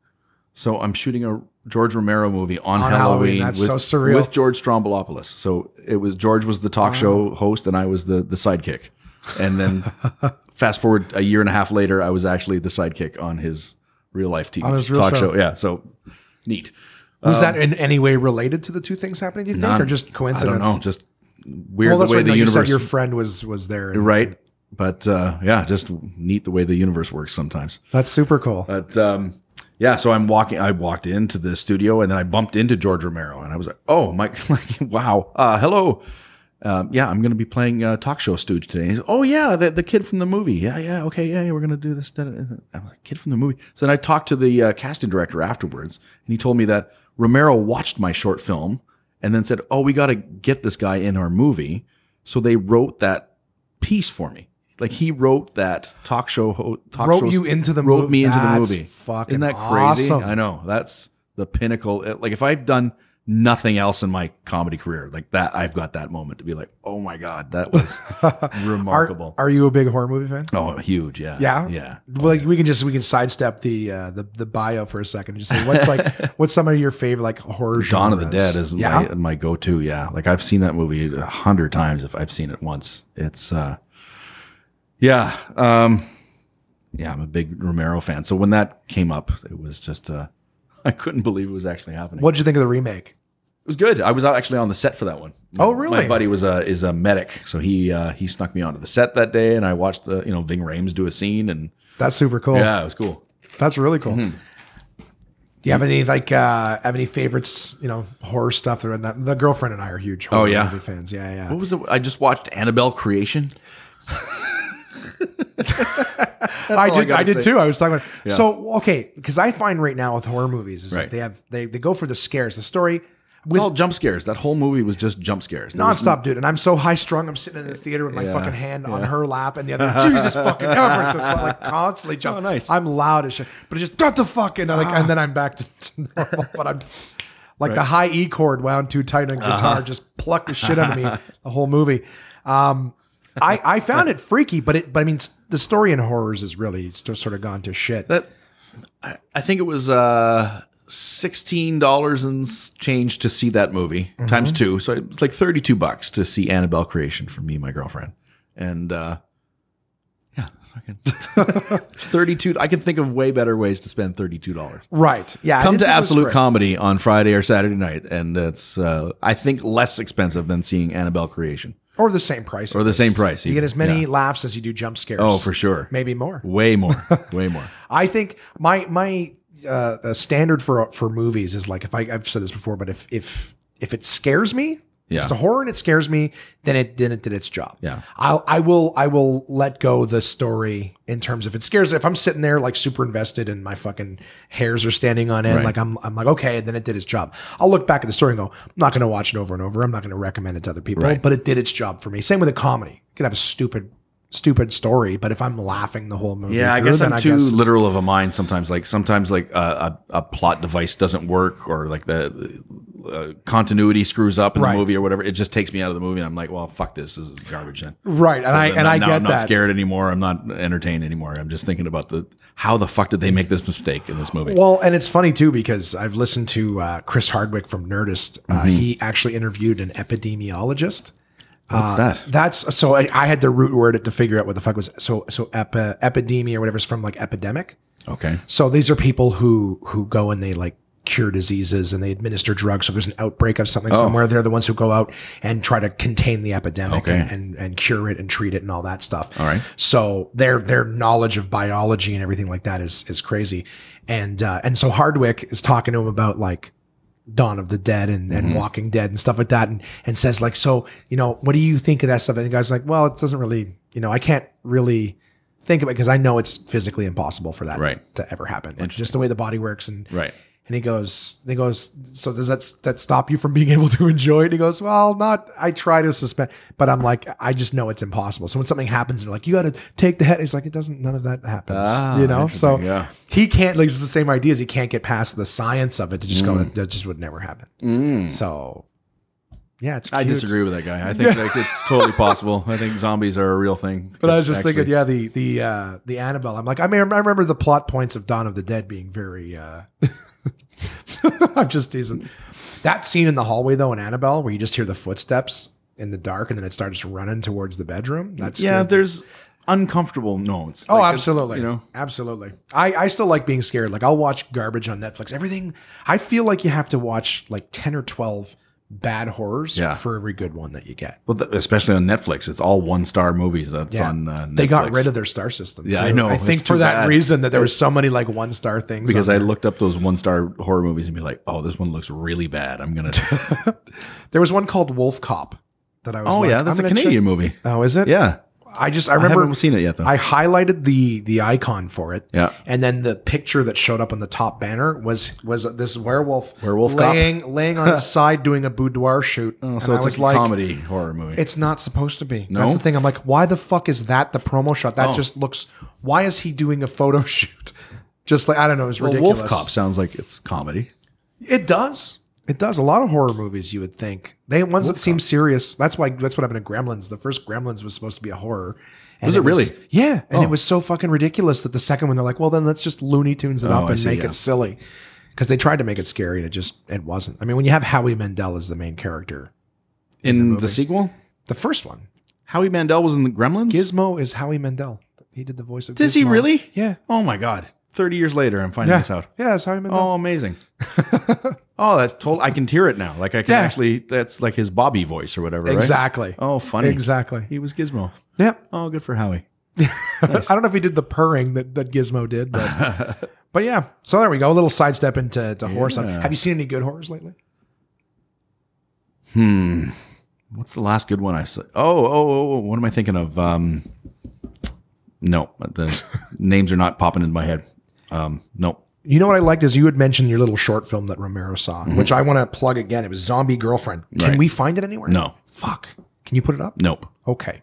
So I'm shooting a George Romero movie on, On Halloween. Halloween, That's with, so surreal. with George Stroumboulopoulos. So it was George was the talk show host and I was the the sidekick. And then fast forward a year and a half later, I was actually the sidekick on his real life TV real talk show. show. Yeah, so neat. Was that in any way related to the two things happening? Do you think, Um, None. or just coincidence? I don't know, just weird Well, the way right. the no, you universe your friend was was there. and- right. But uh, yeah, just neat the way the universe works sometimes. That's super cool. But um, yeah, so I'm walking. I walked into the studio and then I bumped into George Romero, and I was like, "Oh Mike! like, wow, uh, hello." Um, yeah, I'm going to be playing uh, talk show stooge today. He's, oh yeah, the, the kid from the movie. Yeah, yeah, okay, yeah, yeah we're going to do this. da, da, da." I'm like, kid from the movie. So then I talked to the uh, casting director afterwards, and he told me that Romero watched my short film and then said, "Oh, we got to get this guy in our movie." So they wrote that piece for me. Like he wrote that talk show. Ho- talk Wrote show you into the wrote movie? me into That's the movie. fucking Isn't that crazy? awesome. I know that's the pinnacle. Like if I've done nothing else in my comedy career like that, I've got that moment to be like, oh my god, that was remarkable. are you a big horror movie fan? oh, huge, yeah, Yeah, yeah. Well, like, we can just we can sidestep the uh, the the bio for a second and just say what's like what's some of your favorite like horror. Dawn of the? Dead is yeah. my, my go-to. Yeah, like I've seen that movie a hundred times. If I've seen it once, it's uh, yeah, um, yeah. I'm a big Romero fan. So when that came up, it was just uh, I couldn't believe it was actually happening. What did you think of the remake? Was good. I was actually on the set for that one. Oh, really? My buddy was a is a medic, so he uh, he snuck me onto the set that day, and I watched the you know Ving Rhames do a scene, and That's super cool. yeah, it was cool. That's really cool. Mm-hmm. Do you have any like uh have any favorites? You know, horror stuff. Not, the girlfriend and I are huge horror Oh, yeah? movie fans. Yeah, yeah. What was it? I just watched Annabelle Creation. I all I did. I, did say. too. I was talking about. So okay, because I find right now with horror movies is Right. that they have they they go for the scares. The story It's all jump scares. That whole movie was just jump scares. There nonstop, dude. And I'm so high strung. I'm sitting in the theater with my Yeah, fucking hand on her lap, and the other Jesus fucking ever like constantly jump. Oh, nice. I'm loud as shit, but it just dot the fucking, and, like, and then I'm back to, to normal. But I'm like the high E chord wound too tight on guitar, Uh-huh. just plucked the shit out of me the whole movie. Um, I, I found it freaky, but it but I mean the story in horrors is really still sort of gone to shit. That I, I think it was uh sixteen dollars and change to see that movie Mm-hmm. times two, so it's like thirty two bucks to see Annabelle Creation for me and my girlfriend, and uh yeah, fucking thirty two. I can think of way better ways to spend thirty two dollars. right. Yeah. Come to think it was Absolute. Comedy on Friday or Saturday night, and it's uh, I think less expensive than seeing Annabelle Creation Or the same price. or the same price. You get as many Yeah. laughs as you do jump scares. Oh, for sure. Maybe more. Way more. Way more. I think my my uh, uh, standard for for movies is like if I, I've said this before, but if if if it scares me, Yeah. if it's a horror and it scares me, then it then it did its job. Yeah. I'll I will I will let go the story in terms of it scares. If I'm sitting there like super invested and my fucking hairs are standing on end, Right. like I'm I'm like okay, then it did its job. I'll look back at the story and go, I'm not going to watch it over and over. I'm not going to recommend it to other people, Right. but it did its job for me. Same with a comedy. You could have a stupid stupid story, but if I'm laughing the whole movie, Yeah, I through, guess then I'm too it's- literal of a mind sometimes. Like sometimes, like uh, a, a plot device doesn't work, or like the uh, continuity screws up in Right. the movie, or whatever. It just takes me out of the movie, and I'm like, well, fuck this. This is garbage. Then Right, and I Then and I now get I'm not that. scared anymore. I'm not entertained anymore. I'm just thinking about the how the fuck did they make this mistake in this movie? Well, and it's funny too because I've listened to uh, Chris Hardwick from Nerdist. Uh, Mm-hmm. He actually interviewed an epidemiologist. What's that? That's so I, I had to root word it to figure out what the fuck was so so epi, epidemia or whatever is from like epidemic. Okay, So these are people who who go and they like cure diseases and they administer drugs. So if there's an outbreak of something somewhere, they're the ones who go out and try to contain the epidemic Okay. and, and and cure it and treat it and all that stuff. All right. So their their knowledge of biology and everything like that is is crazy. And uh, and so Hardwick is talking to him about like Dawn of the Dead and, and mm-hmm. Walking Dead and stuff like that, and and says like, so you know, what do you think of that stuff? And the guy's like, well, it doesn't really, you know, I can't really think of it because I know it's physically impossible for that Right. to ever happen. Like just the way the body works and right. And he goes, he goes, so does that that stop you from being able to enjoy it? He goes, well, not. I try to suspend, but I'm like, I just know it's impossible. So when something happens, and they're like, you got to take the head. He's like, it doesn't. None of that happens. Ah, you know. So yeah. he can't. Like it's the same idea as he can't get past the science of it to just go. That just would never happen. So yeah, it's. I disagree with that guy. I think like it's totally possible. I think zombies are a real thing. But I was just Actually. thinking, yeah, the the uh, the Annabelle. I'm like, I mean, I remember the plot points of Dawn of the Dead being very. Uh, I'm just teasing. That scene in the hallway though in Annabelle, where you just hear the footsteps in the dark, and then it starts running towards the bedroom. That's Yeah, there's uncomfortable notes. Oh, Like, it's, absolutely. You know, absolutely. I, I still like being scared. Like I'll watch garbage on Netflix. Everything. I feel like you have to watch like ten or twelve bad horrors Yeah. for every good one that you get. well, th- especially on Netflix, it's all one star movies. That's Yeah. on. Uh, They got rid of their star system. Yeah, too. I know. I think for that bad. reason that there was so many like one star things. because I looked up those one star horror movies and be like, oh, this one looks really bad. I'm gonna. There was one called Wolf Cop that I was. oh like, yeah, that's a Canadian check- movie. Oh, is it? Yeah, I just I I remember haven't seen it yet though. I highlighted the the icon for it. Yeah. And then the picture that showed up on the top banner was was this werewolf Werewolf cop? laying laying on his side doing a boudoir shoot. oh, so I it's like like, a comedy horror movie. it's not supposed to be. No? That's the thing. I'm like, why the fuck is that the promo shot? That Oh. just looks. Why is he doing a photo shoot? Just like I don't know. It's well, ridiculous. Wolf Cop sounds like it's comedy. It does. It does. A lot of horror movies, you would think they ones that seem serious. That's why. That's what happened in Gremlins. The first Gremlins was supposed to be a horror. Was it really? yeah, and Oh. it was so fucking ridiculous that the second one they're like, well, then let's just Looney Tunes it Oh, up and see, make yeah. it silly, because they tried to make it scary and it just it wasn't. I mean, when you have Howie Mandel as the main character, In the, sequel, the first one, Howie Mandel was in the Gremlins. Gizmo is Howie Mandel. He did the voice of. Does he really? Yeah. Oh my god! Thirty years later, I'm finding Yeah. this out. Yeah, it's Howie Mandel. Oh, amazing! oh, that's total. I can hear it now. Like I can Yeah. actually. That's like his Bobby voice or whatever. right? exactly. Oh, funny. Exactly. He was Gizmo. Yep. Oh, good for Howie. I don't know if he did the purring that, that Gizmo did, but but yeah. So there we go. A little sidestep into to horror stuff. Have you seen any good horrors lately? Hmm. What's the last good one I saw? Oh, oh, oh, oh, what am I thinking of? Um, no, the names are not popping into my head. Um, no. You know what I liked is you had mentioned your little short film that Romero saw, which I want to plug again. It was Zombie Girlfriend. Can Mm-hmm. Right. we find it anywhere? No. Fuck. Can you put it up? Nope. Okay.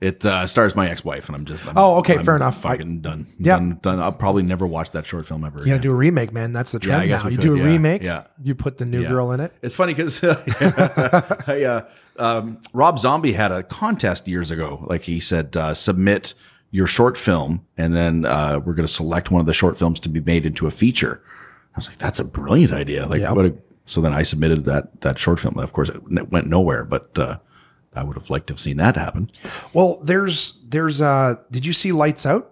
It uh, stars my ex-wife, and I'm just. I'm, Oh, okay, I'm fair enough. I- Fucking done. Yeah. done, done. I'll probably never watch that short film ever. You gotta again. do a remake, man. That's the trend I guess now. You could, do a yeah, remake. yeah. You put the new Yeah. girl in it. It's funny because I, uh, um, Rob Zombie had a contest years ago. Like he said, uh, submit your short film, and then uh, we're going to select one of the short films to be made into a feature. I was like, that's a brilliant idea. Like, Yeah. what? A, so then I submitted that that short film. Of course, it went nowhere, but uh, I would have liked to have seen that happen. Well, there's there's uh did you see Lights Out?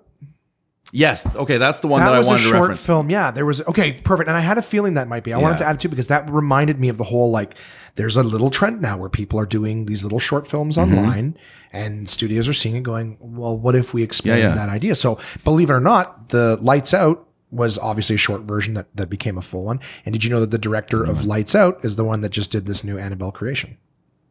Yes. Okay, that's the one that, That I was a wanted to short reference. film. Yeah, there was okay, perfect. And I had a feeling that might be. I wanted to add it too because that reminded me of the whole like there's a little trend now where people are doing these little short films Mm-hmm. online and studios are seeing it going, well, what if we expand Yeah, yeah. that idea? So believe it or not, the Lights Out was obviously a short version that, that became a full one. And did you know that the director Mm-hmm. of Lights Out is the one that just did this new Annabelle creation?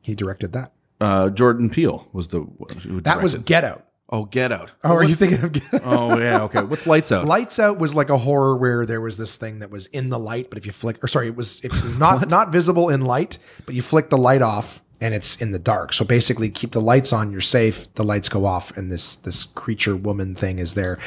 He directed that. Uh, Jordan Peele was the who That was Get Out. Oh Get Out. Oh, are you thinking of Get Out? Oh yeah. Okay. What's Lights Out? Lights Out was like a horror where there was this thing that was in the light, but if you flick, or sorry, it was it was not not visible in light, but you flick the light off and it's in the dark. So basically, keep the lights on, you're safe. The lights go off, and this this creature woman thing is there.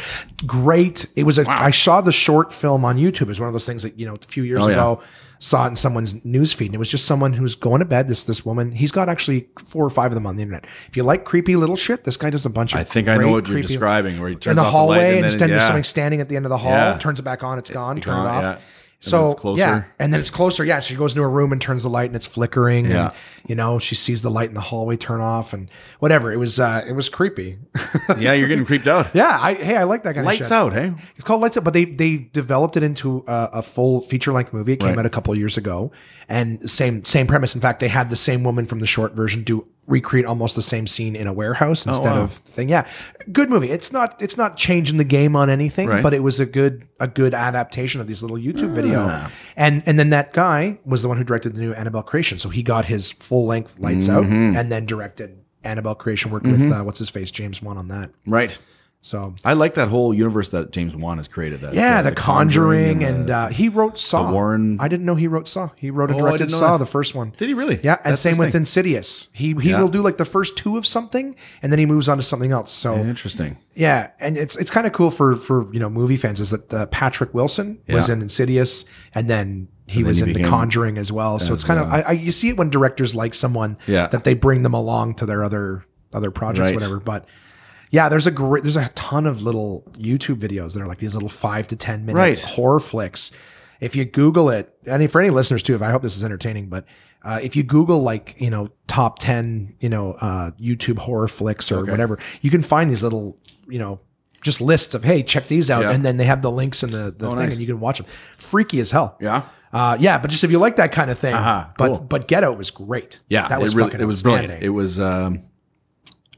Great. It was a. I saw the short film on YouTube. It was one of those things that you know a few years Oh, yeah. ago. Saw it in someone's newsfeed, and it was just someone who's going to bed. This this woman, he's got actually four or five of them on the internet. If you like creepy little shit, this guy does a bunch of. I think I know what you're describing, where he turns in the off hallway the light and, and then, then there's yeah. something standing at the end of the hall. Yeah. Turns it back on, it's gone. Turn gone, it off. yeah. So it's closer. yeah, and then it's closer. Yeah, she goes into a room and turns the light, and it's flickering. Yeah. and you know she sees the light in the hallway turn off, and whatever. It was uh, it was creepy. yeah, you're getting creeped out. yeah, I hey, I like that kind of Lights shit. out, hey. It's called Lights Out, but they they developed it into a, a full feature length movie. It came Right. out a couple of years ago, and same same premise. In fact, they had the same woman from the short version do recreate almost the same scene in a warehouse instead Oh, wow. of thing. Yeah, good movie. It's not it's not changing the game on anything, Right. but it was a good a good adaptation of these little YouTube Ah. video. And and then that guy was the one who directed the new Annabelle creation, so he got his full length Lights Out, Mm-hmm. and then directed Annabelle creation. Worked with uh, what's his face James Wan on that. Right. So I like that whole universe that James Wan has created. That yeah, uh, the, Conjuring, and, the- uh, he wrote Saw. Warren- I didn't know he wrote Saw. He wrote and Oh, directed Saw, that. the first one. did he really? Yeah, and That's same with thing. Insidious. He he Yeah. will do like the first two of something, and then he moves on to something else. So Interesting. yeah, and it's it's kind of cool for for you know movie fans is that uh, Patrick Wilson was Yeah. in Insidious, and then he then was he in The Conjuring as well. So it's kind of I, I you see it when directors like someone Yeah. that they bring them along to their other other projects, Right. whatever. But yeah, there's a great there's a ton of little YouTube videos that are like these little five to ten minute Right. horror flicks. If you Google it, and for any listeners too, if I hope this is entertaining, but uh, if you Google like you know top ten you know uh, YouTube horror flicks or whatever, you can find these little you know just lists of hey check these out, Yeah. and then they have the links and the, the thing, nice. and you can watch them. Freaky as hell. Yeah. Uh, yeah, but just if you like that kind of thing, Uh-huh, but cool. but Get Out was great. Yeah, that was it, really, fucking it was brilliant. It was. Um,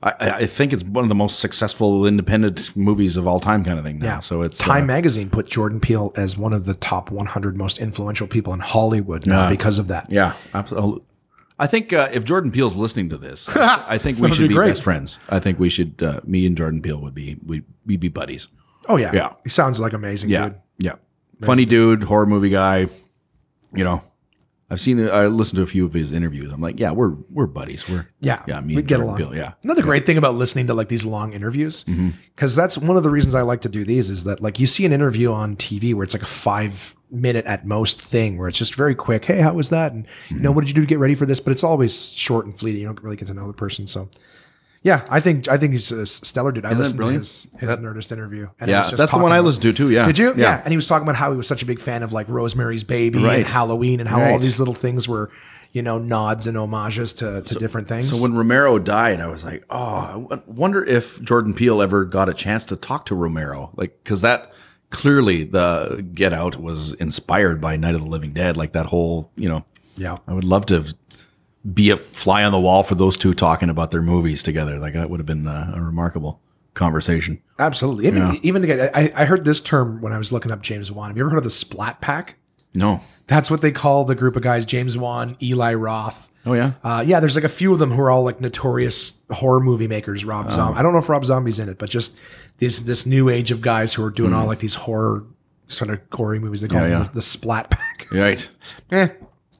I, I think it's one of the most successful independent movies of all time, kind of thing. Now. Yeah. So it's Time uh, Magazine put Jordan Peele as one of the top 100 most influential people in Hollywood now Yeah. because of that. yeah, absolutely. I think uh, if Jordan Peele's listening to this, I, think we should be be, best friends. I think we should. Uh, me and Jordan Peele would be we we'd be buddies. Oh yeah, Yeah. He sounds like amazing Yeah, dude. yeah. Funny dude, horror movie guy. You know, I've seen. I listened to a few of his interviews. I'm like, yeah, we're we're buddies. We're Yeah, yeah. Me we and get along. Peele. Yeah, Another great thing about listening to like these long interviews, Mm-hmm. because that's one of the reasons I like to do these is that like you see an interview on TV where it's like a five minute at most thing where it's just very quick. Hey, how was that? And you Mm-hmm. know, what did you do to get ready for this? But it's always short and fleeting. You don't really get to know the person. So. Yeah, I think I think he's uh, a stellar dude. I that listened to brilliant? his, his Nerdist interview. And it yeah. just That's the talking one I about- listened to too. Yeah. Did you? Yeah. And he was talking about how he was such a big fan of like Rosemary's Baby Right. and Halloween and how all Right. these little things were, you know, nods and homages to, to different things. So when Romero died, I was like, oh, I w- wonder if Jordan Peele ever got a chance to talk to Romero, like because that clearly the Get Out was inspired by Night of the Living Dead, like that whole, you know. yeah. I would love to be a fly on the wall for those two talking about their movies together. Like that would have been uh, a remarkable conversation. Absolutely. Even, even to get, I, I heard this term when I was looking up James Wan. Have you ever heard of the Splat Pack? No. That's what they call the group of guys James Wan, Eli Roth. Oh yeah. Uh, yeah, there's like a few of them who are all like notorious horror movie makers. Oh. Rob Zombie. I don't know if Rob Zombie's in it, but just this this new age of guys who are doing all like these horror sort of gory movies. They call. Yeah, them yeah. The, the Splat Pack. Right. eh,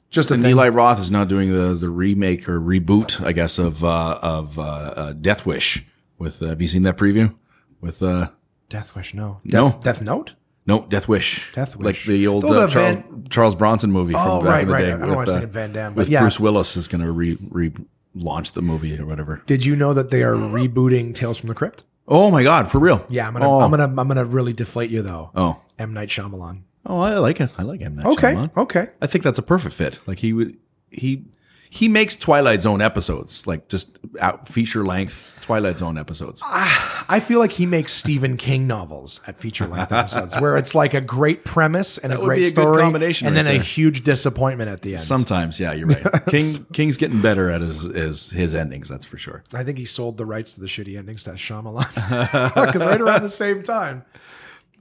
just a And thing. Eli Roth is now doing the the remake or reboot, I guess, of uh, of uh, uh, Death Wish With uh, have you seen that preview? With uh, Death Wish, no. No. Death, Death Note? no Death Wish, Death Wish. like the old Oh, uh, Charles, Van- Charles Bronson movie from Oh, back right, in the right. day. I don't why I was thinking Van Damme, but with yeah. Bruce Willis is going to re re launch the movie or whatever. Did you know that they are rebooting Tales from the Crypt? Oh my God, for real? Yeah, I'm gonna, Oh. I'm gonna, I'm gonna really deflate you though. Oh, M Night Shyamalan. Oh, I like it. I like him. Okay, okay. I think that's a perfect fit. Like he would he he makes Twilight Zone episodes, like just out feature length Twilight Zone episodes. Ah, I feel like he makes Stephen King novels at feature length episodes, where it's like a great premise and a would great a story, combination and right then a huge disappointment at the end. Sometimes, yeah, you're right. King King's getting better at his his his endings, that's for sure. I think he sold the rights to the shitty endings to Shyamalan because right around the same time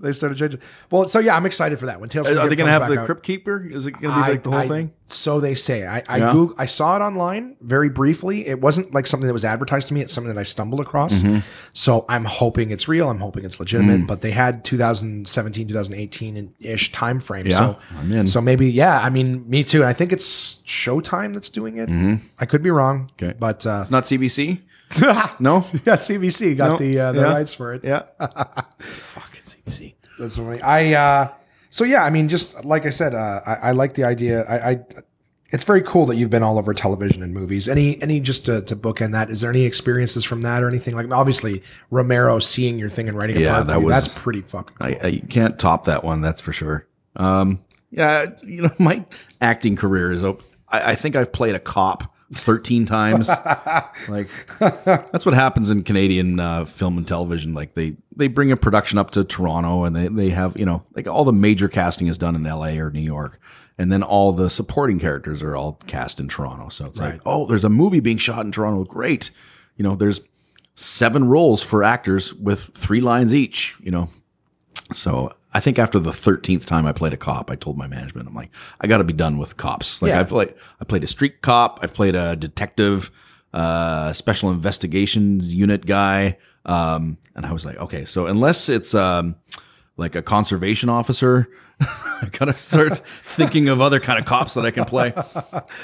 they started changing. Well, so yeah, I'm excited for that one. Tales from Are they going to have the out. Crypt Keeper? Is it going to be like the whole I- thing? So they say. I I, Yeah. Goog- I saw it online very briefly. It wasn't like something that was advertised to me. It's something that I stumbled across. Mm-hmm. So I'm hoping it's real. I'm hoping it's legitimate. Mm. But they had 2017, 2018 ish time frame. Yeah, so I'm in. So maybe yeah. I mean, me too. I think it's Showtime that's doing it. I could be wrong. Mm-hmm. Okay. but uh, It's not CBC? no? yeah, CBC got No. the uh, the Yeah. rights for it. Yeah. Fucking CBC. That's funny. I uh so yeah, I mean, just like I said, uh, I, I like the idea. I, I it's very cool that you've been all over television and movies. Any any just to, to bookend that? Is there any experiences from that or anything like? Obviously, Romero seeing your thing and writing a Yeah, that was- that's pretty fucking. Cool. I, I can't top that one, that's for sure. Um, yeah, you know, my acting career is. op- I, I think I've played a cop thirteen times. like that's what happens in Canadian uh, film and television. Like they they bring a production up to Toronto, and they they have you know like all the major casting is done in L.A. or New York. And then all the supporting characters are all cast in Toronto. So it's Right. like, oh, there's a movie being shot in Toronto. Great. You know, there's seven roles for actors with three lines each, you know. So I think after the thirteenth time I played a cop, I told my management, I'm like, I got to be done with cops. Like Yeah. I played, I played a street cop, I played a detective, uh, special investigations unit guy, um, and I was like, okay, so unless it's um, like a conservation officer, I gotta start thinking of other kind of cops that I can play.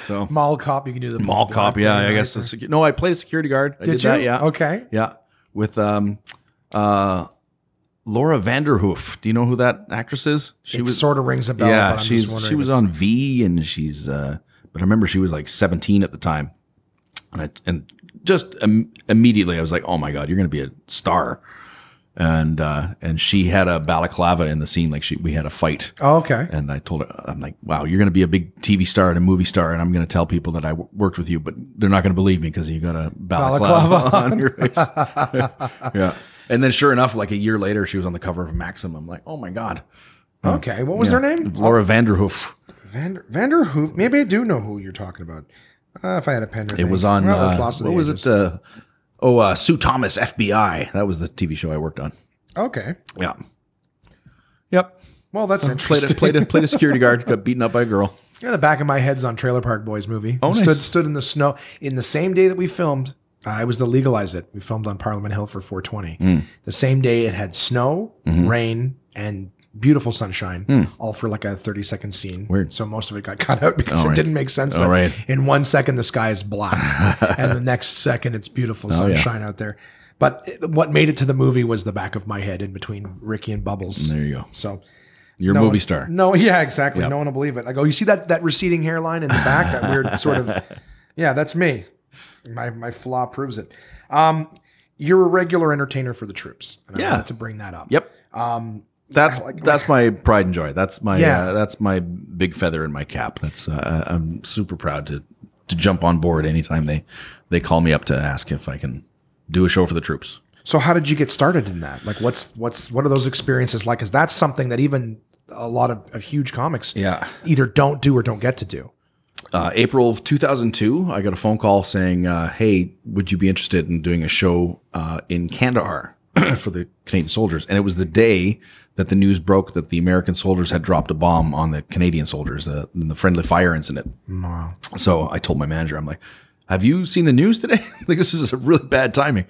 So Mall cop, you can do the mall cop, yeah, I guess. secu- no, I played a security guard. I Did, did, you? that, yeah. Okay. Yeah, with um, uh, Laura Vanderhoof. Do you know who that actress is? She it sort of rings a bell. yeah, she's she was on V, and she's. uh But I remember she was like 17 at the time, and I, and just Im- immediately I was like, oh my god, you're going to be a star. And uh and she had a balaclava in the scene, like she we had a fight. Oh, okay. And I told her, I'm like, wow, you're going to be a big TV star and a movie star, and I'm going to tell people that I w- worked with you, but they're not going to believe me because you got a balaclava, Balaclava on your face. yeah. And then, sure enough, like a year later, she was on the cover of Maximum. Like, oh my god, Okay. What was Yeah. their name? Laura Vanderhoof. Vander Vanderhoof. Maybe I do know who you're talking about. Uh, if I had a pen. It was on. Well, it's uh, lost in what the was ages. it? Uh, oh, uh, Sue Thomas, FBI. That was the TV show I worked on. Okay. Yeah. Yep. Well, that's Played interesting. a, played a, played a security guard, got beaten up by a girl. Yeah, the back of my head's on Trailer Park Boys movie. Oh, stood nice. stood in the snow in the same day that we filmed. Uh, I was the legalize it. We filmed on Parliament Hill for 420. Hmm. The same day it had snow, Mm-hmm. rain, and beautiful sunshine, all for like a 30 second scene. Weird. So most of it got cut out because All it right. didn't make sense. All that right. In one second the sky is black, and the next second it's beautiful Oh, yeah. sunshine out there. But it- what made it to the movie was the back of my head in between Ricky and Bubbles. There you go. So You're a no movie one- star. No, yeah, exactly. Yep. No one will believe it. I go, you see that that receding hairline in the back, that weird sort of, yeah, that's me. My my flaw proves it. Um, you're a regular entertainer for the troops, and I Yeah. wanted to bring that up. Yep. Um, That's like- that's my pride and joy. That's my Yeah. uh, that's my big feather in my cap. That's uh, I'm super proud to to jump on board anytime they they call me up to ask if I can do a show for the troops. so how did you get started in that? Like, what's what's what are those experiences like? Is that something that even a lot of, of huge comics Yeah. either don't do or don't get to do. Uh, April of 2002, I got a phone call saying, uh, "Hey, would you be interested in doing a show uh, in Kandahar for the Canadian soldiers?" And it was the day that the news broke that the American soldiers had dropped a bomb on the Canadian soldiers uh, in the friendly fire incident. Wow. So I told my manager, I'm like, have you seen the news today? like, this is a really bad timing.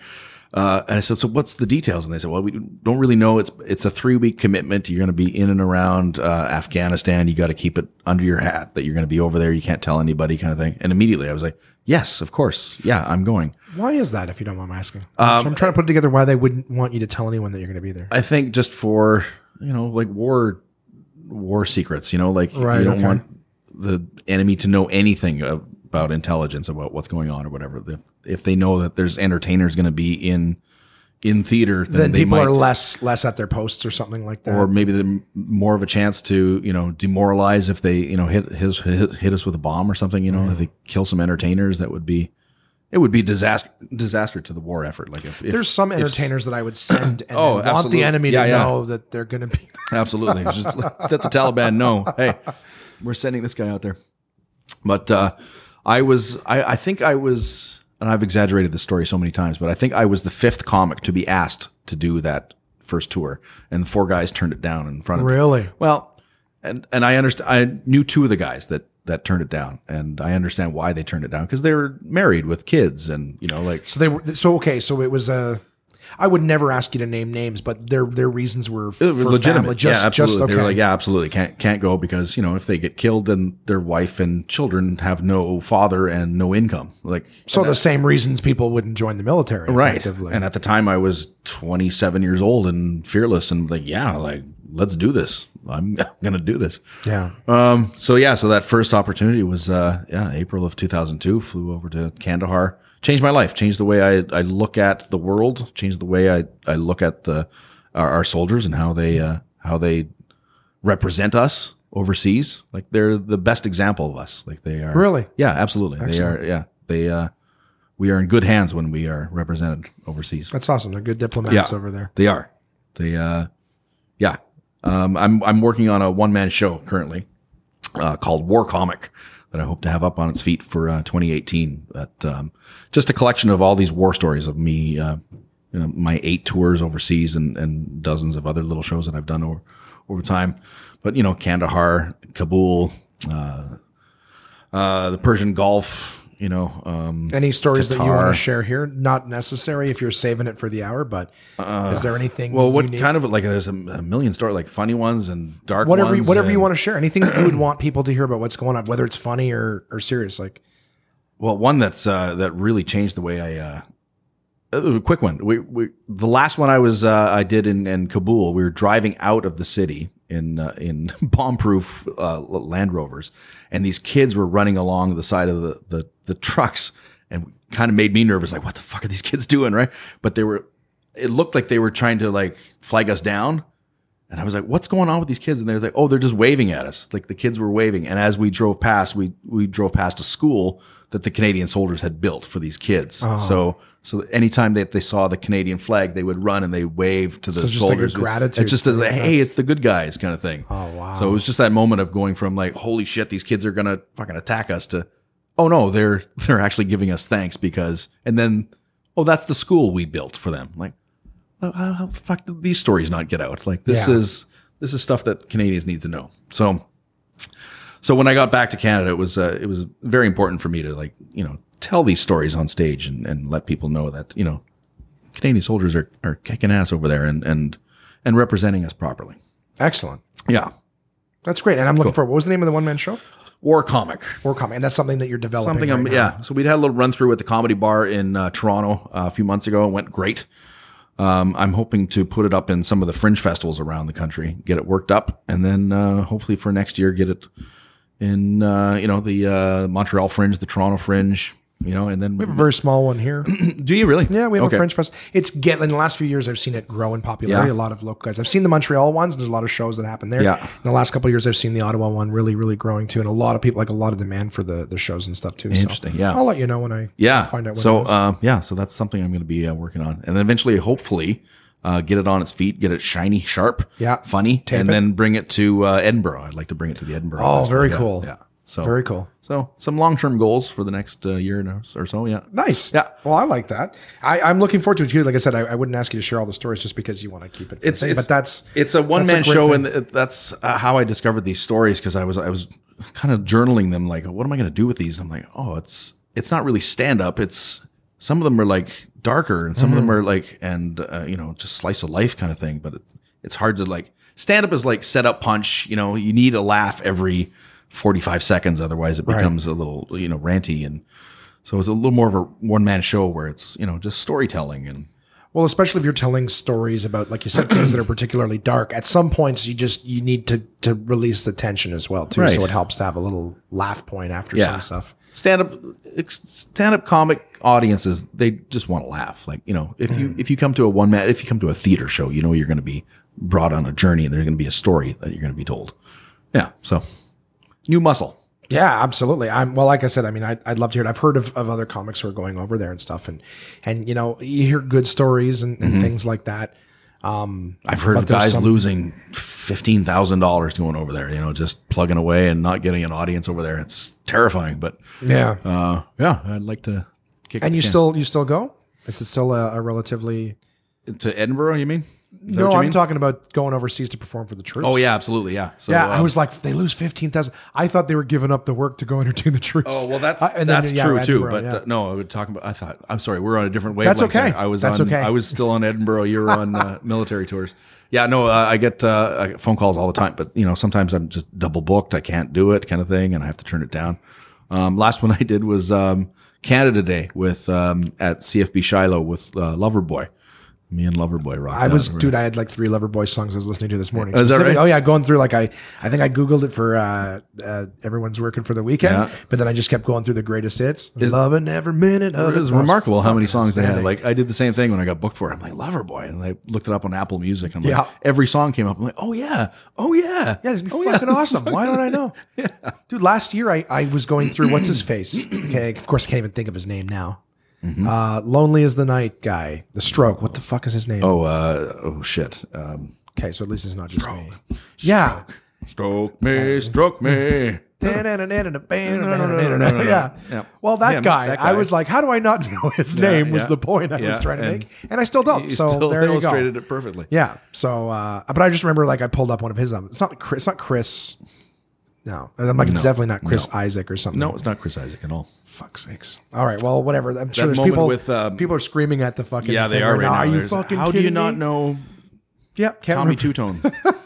Uh, and I said, so what's the details? And they said, well, we don't really know. It's, it's a three week commitment. You're going to be in and around, uh, Afghanistan. You got to keep it under your hat that you're going to be over there. You can't tell anybody kind of thing. And immediately I was like, yes, of course. Yeah, I'm going. Why is that, if you don't mind my asking? I'm trying to put together why they wouldn't want you to tell anyone that you're going to be there. I think just for you know like war war secrets. You know, like Right, you don't okay. want the enemy to know anything about intelligence about what's going on or whatever. If, if they know that there's entertainers going to be in in theater, then, Then they people might, are less less at their posts or something like that. or maybe they're more of a chance to you know demoralize if they you know hit his hit, hit us with a bomb or something. You know, Mm. if they kill some entertainers, that would be. It would be disaster disaster to the war effort. Like if, if There's some if- entertainers that I would send and Oh, want the enemy to yeah. know that they're going to be. Absolutely. Just let let the Taliban know, hey, we're sending this guy out there. But uh, I was, I, I think I was, and I've exaggerated this story so many times, but I think I was the fifth comic to be asked to do that first tour, and the four guys turned it down in front of me. Really? Well, and and I understand. I knew two of the guys that that turned it down, and I understand why they turned it down because they were married with kids, and you know, like So they were so okay. So it was a. I would never ask you to name names, but their their reasons were f- It for legitimate. Just, yeah, absolutely. Just, okay. They were like, yeah, absolutely. Can't can't go because you know if they get killed, then their wife and children have no father and no income. Like so the same reasons people wouldn't join the military, right. And at the time, I was 27 years old and fearless, and like, yeah, like let's do this. I'm gonna do this. yeah. Um. So yeah. So that first opportunity was uh yeah April of 2002. Flew over to Kandahar. Changed my life. Changed the way I I look at the world. Changed the way I I look at the our, our soldiers and how they uh how they represent us overseas. Like they're the best example of us. Like they are. Really? Yeah. Absolutely. They are. Yeah. They uh. We are in good hands when we are represented overseas. That's awesome. They're good diplomats Yeah. over there. They are. They uh yeah. Um I'm I'm working on a one man show currently uh called War Comic that I hope to have up on its feet for uh 2018. That um just a collection of all these war stories of me uh you know my eight tours overseas and and dozens of other little shows that I've done over over time. But you know Kandahar, Kabul, uh uh the Persian Gulf, you know, um Any stories that you want to share here? Not necessary if you're saving it for the hour, but is there anything? Uh, well, what unique- kind of like there's a, a million stories, like funny ones and dark whatever ones. whatever you want to share? Anything that you would want people to hear about what's going on, whether it's funny or or serious? Like Well, one that's uh, that really changed the way I. Uh, a quick one. We, we the last one I was uh, I did in, in Kabul. We were driving out of the city in uh, in bomb-proof uh, Land Rovers, and these kids were running along the side of the the, the trucks, and kind of made me nervous. Like, what the fuck are these kids doing, right? But they were. It looked like they were trying to like flag us down, And I was like, what's going on with these kids? And they're like, oh, they're just waving at us. Like the kids were waving. And as we drove past, we, we drove past a school that the Canadian soldiers had built for these kids. Oh. So, so anytime that they saw the Canadian flag, they would run and they wave to the it's just like a soldiers. gratitude It's just like, hey, it's the good guys kind of thing. Oh, wow. So it was just that moment of going from like, holy shit, these kids are going to fucking attack us to, oh no, they're, they're actually giving us thanks because, and then, oh, that's the school we built for them. Like, how, how, how the fuck did these stories not get out? Like this Yeah. is this is stuff that Canadians need to know. So, so when I got back to Canada, it was uh, it was very important for me to like you know tell these stories on stage and, and let people know that you know Canadian soldiers are, are kicking ass over there and and and representing us properly. Excellent. Yeah, That's great. And I'm looking for what was the name of the one man show? war comic. War Comic. And that's something that you're developing. Something right yeah. So we'd had a little run through at the comedy bar in uh, Toronto uh, a few months ago. It went great. Um, I'm hoping to put it up in some of the fringe festivals around the country, get it worked up, and then uh, hopefully for next year get it in uh, you know the uh, Montreal Fringe, the Toronto Fringe, you know, and then We have a very small one here. do you really? Yeah, we have Okay. a Fringe Fest. It's get in the last few years. I've seen it grow in popularity. Yeah. A lot of local guys. I've seen the Montreal ones. There's a lot of shows that happen there. Yeah. In the last couple of years, I've seen the Ottawa one really, really growing too, and a lot of people like a lot of demand for the the shows and stuff too. So Interesting, yeah. I'll let you know when I Yeah. find out. When so uh, yeah, so that's something I'm going to be uh, working on, and then eventually, hopefully, uh, get it on its feet, get it shiny, sharp, Yeah. funny, and it. then bring it to uh, Edinburgh. I'd like to bring it to the Edinburgh. Oh, very Yeah, cool. Yeah. So very cool. So some long term goals for the next uh, year or- so. Yeah. Nice. Yeah. Well, I like that. I, I'm looking forward to it too. Like I said, I, I wouldn't ask you to share all the stories just because you want to keep it. It's, it's but that's it's a one man show, thing. and that's uh, how I discovered these stories because I was I was kind of journaling them. Like, what am I going to do with these? I'm like, oh, it's it's not really stand up. It's some of them are like darker, and some of them Mm-hmm. are like and uh, you know just slice of life kind of thing. But it's it's hard to like stand up is like set up punch. You know, you need a laugh every 45 seconds, otherwise it becomes a little you know ranty and. So it's a little more of a one man show where it's you know just storytelling and Well, especially if you're telling stories about, like you said, things that are particularly dark. At some points, you just you need to to release the tension as well too. Right. So it helps to have a little laugh point after Yeah. some stuff. stand up stand up comic audiences they just want to laugh. Like you know if you if you come to a one man if you come to a theater show you know you're going to be brought on a journey and there's going to be a story that you're going to be told. Yeah so new muscle. Yeah, absolutely. I'm well, like I said, I mean, I'd, I'd love to hear it. I've heard of, of other comics who are going over there and stuff, and and you know, you hear good stories and, and things like that. Um, i've heard of guys some- losing $15000 going over there you know just plugging away and not getting an audience over there. It's terrifying but Yeah, uh yeah i'd like to kick and you can. still you still go? Is it still a, a relatively? to edinburgh you mean Is No, you I'm mean? talking about going overseas to perform for the troops. oh yeah absolutely yeah so yeah. I um, was like, they lose fifteen thousand. I thought they were giving up the work to go entertain the troops. Oh well, that's Uh, and then, that's yeah, true too. But yeah. uh, no, I would talk about. I thought I'm sorry, we're on a different wavelength. That's okay. there. I was That's on. okay. I was still on Edinburgh. You were on uh, military tours. Yeah, no, uh, I get uh, I get phone calls all the time, but you know sometimes I'm just double booked. I can't do it, kind of thing, and I have to turn it down. Um, last one I did was um, Canada Day with um, at CFB Shiloh with uh, Loverboy. Me and Loverboy rock. I was, dude. I had like three Loverboy songs I was listening to this morning. is that right? Oh yeah, going through like I, I think I googled it for uh, uh, everyone's working for the weekend, Yeah. but then I just kept going through the greatest hits. Loving every minute of It was remarkable how many songs they had. Like I did the same thing when I got booked for it. I'm like Loverboy, and I looked it up on Apple Music. And I'm Yeah. like, every song came up. I'm like, oh yeah, oh yeah, Yeah, this be oh, fucking awesome. Why don't I know? yeah. Dude, last year I, I was going through what's his face. Okay, of course I can't even think of his name now. Mm-hmm. Uh, Lonely Is the Night guy, the Stroke. What the fuck is his name? Oh, uh, oh shit. Um, Okay, so at least it's not just me. Yeah. stroke me, stroke me. yeah. Yeah. Well, that, Him, guy, that I was like, how do I not know his name? Was yeah. the point I was trying to make, and I still don't. You so still there you illustrated go. it perfectly. Yeah. So, uh, but I just remember like I pulled up one of his. Um, it's not Chris. It's not Chris. No, I'm like it's definitely not Chris Isaak or something. No, it's not Chris Isaak at all. fuck sakes. All right. Well, whatever. I'm sure there's moment people. with, um, people are screaming at the fucking. Yeah, they thing are right now. Are you There's- fucking? How do you kidding not me? know Yep. Can't Tommy remember. Two Tone?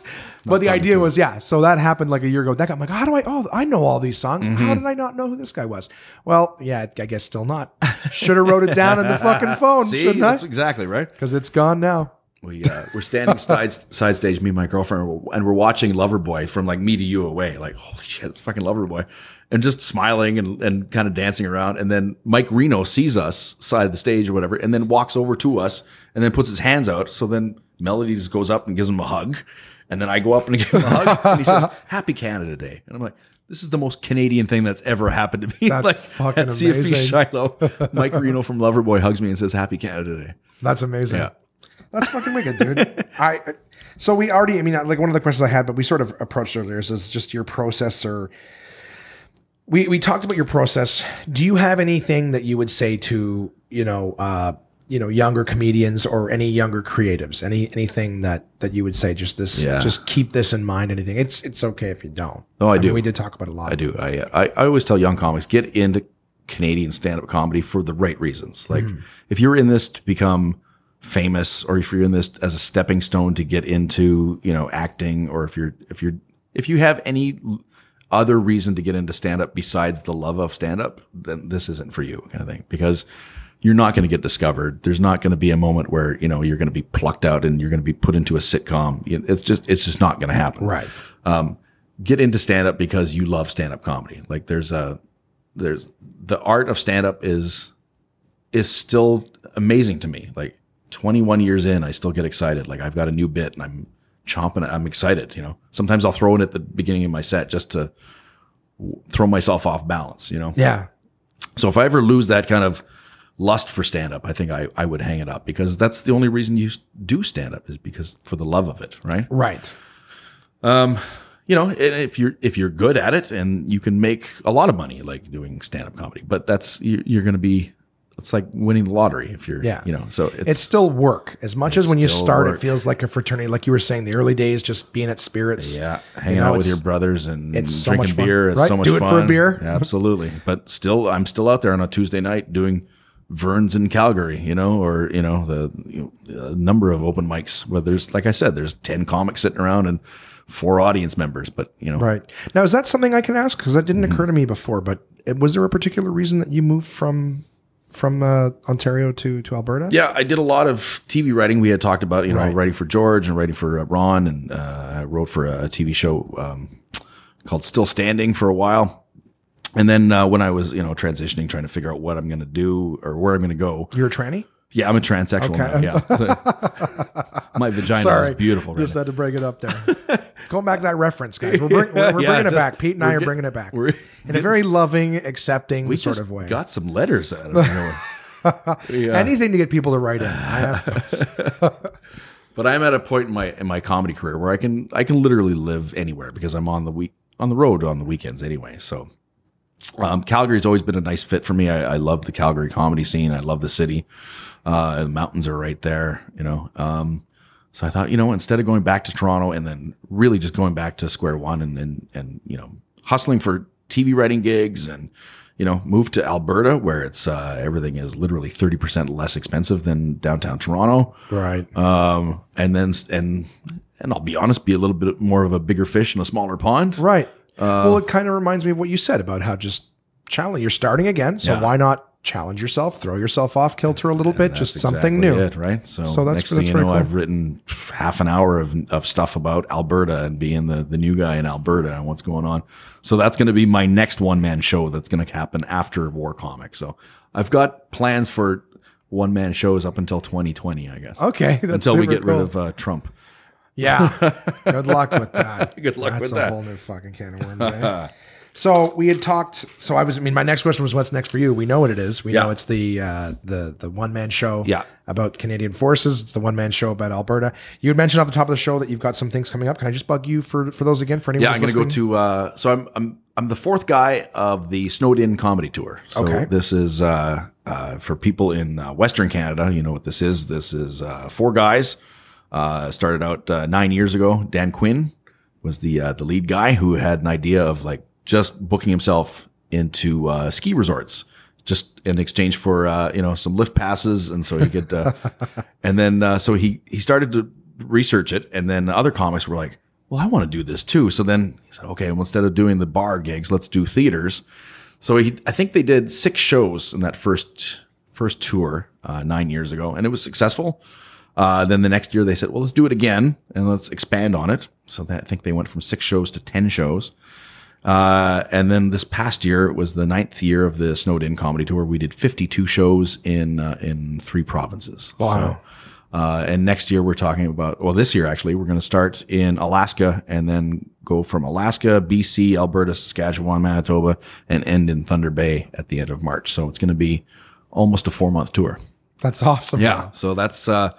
But the idea was, yeah. So that happened like a year ago. That guy, I'm like, how do I? Oh, I know all these songs. Mm-hmm. How did I not know who this guy was? Well, yeah, I guess still not. Should have wrote it down in the fucking phone, See, shouldn't I? that's exactly right. Because it's gone now. We uh, we're standing side side stage, me and my girlfriend, and we're watching Loverboy from like me to you away. Like, holy shit, it's fucking Loverboy, and just smiling and and kind of dancing around. And then Mike Reno sees us side of the stage or whatever, and then walks over to us and then puts his hands out. So then Melody just goes up and gives him a hug, and then I go up and give him a hug, and he says, "Happy Canada Day," and I'm like. This is the most Canadian thing that's ever happened to me. That's like fucking at CFB amazing. Shiloh, Mike Reno from Loverboy hugs me and says, "Happy Canada Day." That's amazing. Yeah. That's fucking wicked, dude. I so we already. I mean, like one of the questions I had, but we sort of approached earlier is, is just your process or. We we talked about your process. Do you have anything that you would say to you know uh, you know younger comedians or any younger creatives? Any anything that that you would say? Just this. Yeah. Just keep this in mind. Anything? It's it's okay if you don't. Oh, I mean, do. we did talk about a lot. I do. I, I I always tell young comics get into Canadian stand up comedy for the right reasons. Like if you're in this to become famous, or if you're in this as a stepping stone to get into you know acting, or if you're if you're if you have any other reason to get into stand up besides the love of stand up, then this isn't for you, kind of thing. Because you're not going to get discovered. There's not going to be a moment where you know you're going to be plucked out and you're going to be put into a sitcom. It's just it's just not going to happen Right. um, get into stand up because you love stand up comedy. Like there's a there's the art of stand up is is still amazing to me. Like 21 years in, I still get excited. Like I've got a new bit and I'm chomping. I'm excited. You know, sometimes I'll throw it at the beginning of my set just to w- throw myself off balance. You know, Yeah. so if I ever lose that kind of lust for stand up, I think I, I would hang it up because that's the only reason you do stand up is because for the love of it, right? Right. Um, you know, if you're if you're good at it and you can make a lot of money like doing stand up comedy, but that's you're going to be it's like winning the lottery if you're Yeah. you know. So it's, It's still work. As much as when you start, work. it feels like a fraternity. Like you were saying, the early days, just being at spirits. yeah, hanging You know, out with your brothers and it's so drinking much fun, beer. It's right? so much Do it fun. for a beer. Yeah, absolutely. But still, I'm still out there on a Tuesday night doing Verns in Calgary, you know, or you know the you know, a number of open mics. Where there's like I said, there's ten comics sitting around and four audience members. But you know, Right. Now, is that something I can ask? Because that didn't Mm-hmm. occur to me before. But was there a particular reason that you moved from from uh, Ontario to to Alberta? Yeah, I did a lot of TV writing. We had talked about, you know, Right. writing for George and writing for uh, Ron, and uh, I wrote for a TV show um, called Still Standing for a while. And then uh, when I was, you know, transitioning, trying to figure out what I'm going to do or where I'm going to go. You're a tranny. Yeah, I'm a transsexual Okay. now. Yeah, my vagina Sorry, is beautiful. Right Just now. had to break it up there. Going back to that reference, guys. We're, bring, we're, we're Yeah, bringing it back. Pete and I are bringing it back in a very loving, accepting we sort just of way. got some letters out of it. yeah. Anything to get people to write in. I asked them. But I'm at a point in my in my comedy career where I can I can literally live anywhere because I'm on the week on the road on the weekends anyway. So um, Calgary's always been a nice fit for me. I, I love the Calgary comedy scene. I love the city. Uh, the mountains are right there, you know. Um, so I thought, you know, instead of going back to Toronto and then really just going back to square one and and, and you know hustling for TV writing gigs and you know move to Alberta where it's uh, everything is literally thirty percent less expensive than downtown Toronto right. um, and then and and I'll be honest, be a little bit more of a bigger fish in a smaller pond. Right. Uh, well, it kind of reminds me of what you said about how just challenge. You're starting again, so Yeah. why not challenge yourself, throw yourself off kilter a little bit, just That's something new. it, right? So, So that's- next that's thing you know, cool. I've written half an hour of of stuff about Alberta and being the the new guy in Alberta and what's going on. So that's going to be my next one man show. That's going to happen after War Comic. So I've got plans for one man shows up until 2020, I guess. Okay, that's until we get rid of uh, Trump. Yeah. Good luck with that. Good luck That's with that. That's a whole new fucking can of worms. Eh? so we had talked. So I was. I mean, my next question was, "What's next for you?" We know what it is. We know it's the uh, the the one man show. Yeah. About Canadian forces. It's the one man show about Alberta. You had mentioned off the top of the show that you've got some things coming up. Can I just bug you for for those again? For anyone? Yeah, I'm going to go to. Uh, so I'm I'm I'm the fourth guy of the Snowed In Comedy Tour. So Okay. this is uh, uh, for people in uh, Western Canada. You know what this is? This is uh, four guys. Uh, started out uh, nine years ago. Dan Quinn was the uh, the lead guy who had an idea of like just booking himself into uh, ski resorts. Just in exchange for uh, you know some lift passes, and so he could, uh, and then uh, so he he started to research it, and then other comics were like, well, I want to do this too. So then he said, okay, well, instead of doing the bar gigs, let's do theaters. So he, I think they did six shows in that first first tour uh, nine years ago, and it was successful. Uh, then the next year they said, well, let's do it again and let's expand on it. So that, I think they went from six shows to ten shows. Uh, and then this past year it was the ninth year of the Snowed In Comedy Tour. We did 52 shows in uh, in three provinces. Wow. So, uh, and next year we're talking about, well, this year actually, we're going to start in Alaska and then go from Alaska, BC, Alberta, Saskatchewan, Manitoba, and end in Thunder Bay at the end of March. So it's going to be almost a four month tour. That's awesome. Yeah. So that's, uh,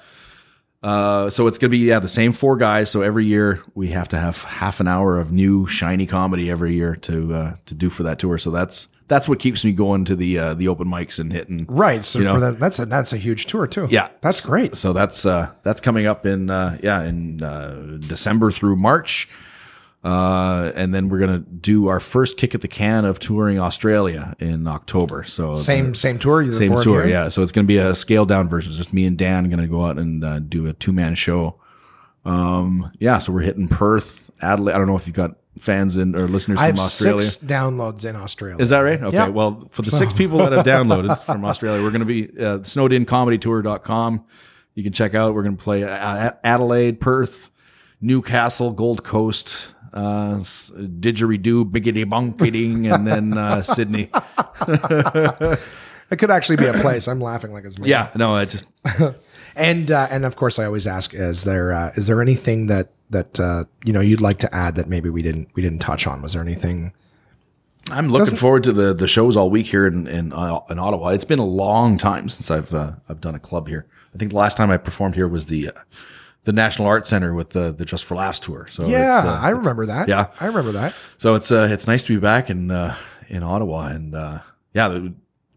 uh, so it's going to be, yeah, the same four guys. So every year we have to have half an hour of new shiny comedy every year to, uh, to do for that tour. So that's, that's what keeps me going to the, uh, the open mics and hitting. Right. So You know. for that, that's a that's a huge tour too. Yeah, That's great. So that's uh, that's coming up in uh, yeah in uh, December through March, uh, and then we're gonna do our first kick at the can of touring Australia in October. So Same same tour. Same tour, yeah. So it's gonna be a scaled down version. It's just me and Dan gonna go out and uh, do a two man show. Um, yeah. So we're hitting Perth, Adelaide. I don't know if you've got fans in or listeners I from have Australia. six downloads in Australia. Is that right? Okay. Yeah. Well, for the six people that have downloaded from Australia, we're going to be uh, snowedincomedytour.com. You can check out. We're going to play uh, Adelaide, Perth, Newcastle, Gold Coast, uh, didgeridoo, biggity bonkiting, and then uh, Sydney. It could actually be a place. I'm laughing like it's me. Yeah. No, I just And uh, and of course, I always ask: Is there uh, is there anything that that uh, you know you'd like to add that maybe we didn't we didn't touch on? Was there anything? I'm looking forward to the the shows all week here in in, uh, in Ottawa. It's been a long time since I've uh, I've done a club here. I think the last time I performed here was the uh, the National Art Center with the the Just for Laughs tour. So Yeah, it's, uh, I remember that. yeah. I remember that. So it's uh, it's nice to be back in uh, in Ottawa, and uh, yeah,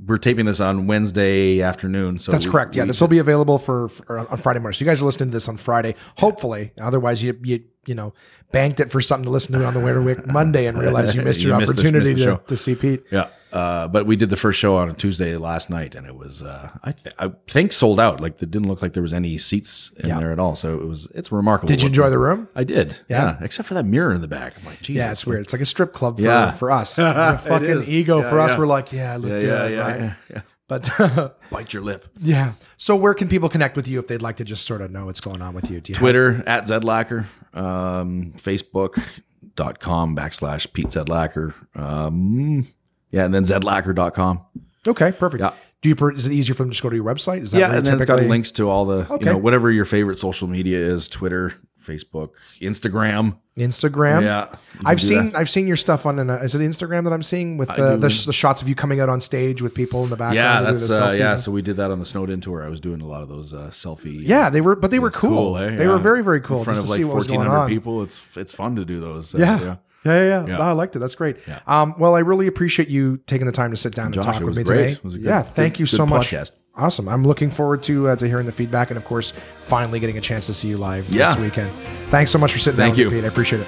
we're taping this on Wednesday afternoon. So That's we- correct. Yeah, this will be available for, for on Friday morning. So you guys are listening to this on Friday, hopefully. Otherwise, you you you know, banked it for something to listen to on the Winter Week Monday and realize you missed You your missed the- opportunity missed the to, to see Pete. Yeah, uh, but we did the first show on a Tuesday last night, and it was uh, I, th- I think sold out. Like it didn't look like there was any seats in Yeah. there at all. So it was it's remarkable. Did you enjoy the room? I did. Yeah. Yeah. except for that mirror in the back. I'm like, Jesus. Yeah, it's weird. It's like a strip club for, Yeah. for us. Fucking ego Yeah, for us. We're like, yeah, I look Yeah, good, yeah, yeah, right? yeah. But Bite your lip. yeah. So where can people connect with you if they'd like to just sort of know what's going on with you? Do you have- Twitter at Zedlacher, um, Facebook.com backslash Pete Zedlacher. Um, yeah, and then Zedlacher.com. okay, perfect. Yeah. Do you? Is it easier for them to just go to your website? Is that Yeah, and then it's got links to all the, Okay. you know, whatever your favorite social media is Twitter, Facebook, Instagram. Instagram. Yeah. I've seen that. I've seen your stuff on. An, uh, is it Instagram that I'm seeing with the, the, the shots of you coming out on stage with people in the background? Yeah, that's uh, yeah. and- So we did that on the Snowed In tour. I was doing a lot of those uh, selfie. yeah, they were, but they were It's cool. eh? They Yeah. were very very cool. In front of like see what was fourteen going hundred on. people. It's it's fun to do those. Uh, Yeah. Yeah, yeah, yeah. Yeah. No, I liked it. That's great. Um, well, I really appreciate you taking the time to sit down Josh, and talk with me great. today. It was a good- yeah, thank good- you so much. podcast. Awesome. I'm looking forward to uh, to hearing the feedback and, of course, finally getting a chance to see you live Yeah. this weekend. Thanks so much for sitting Thank down with you. me, Pete. I appreciate it.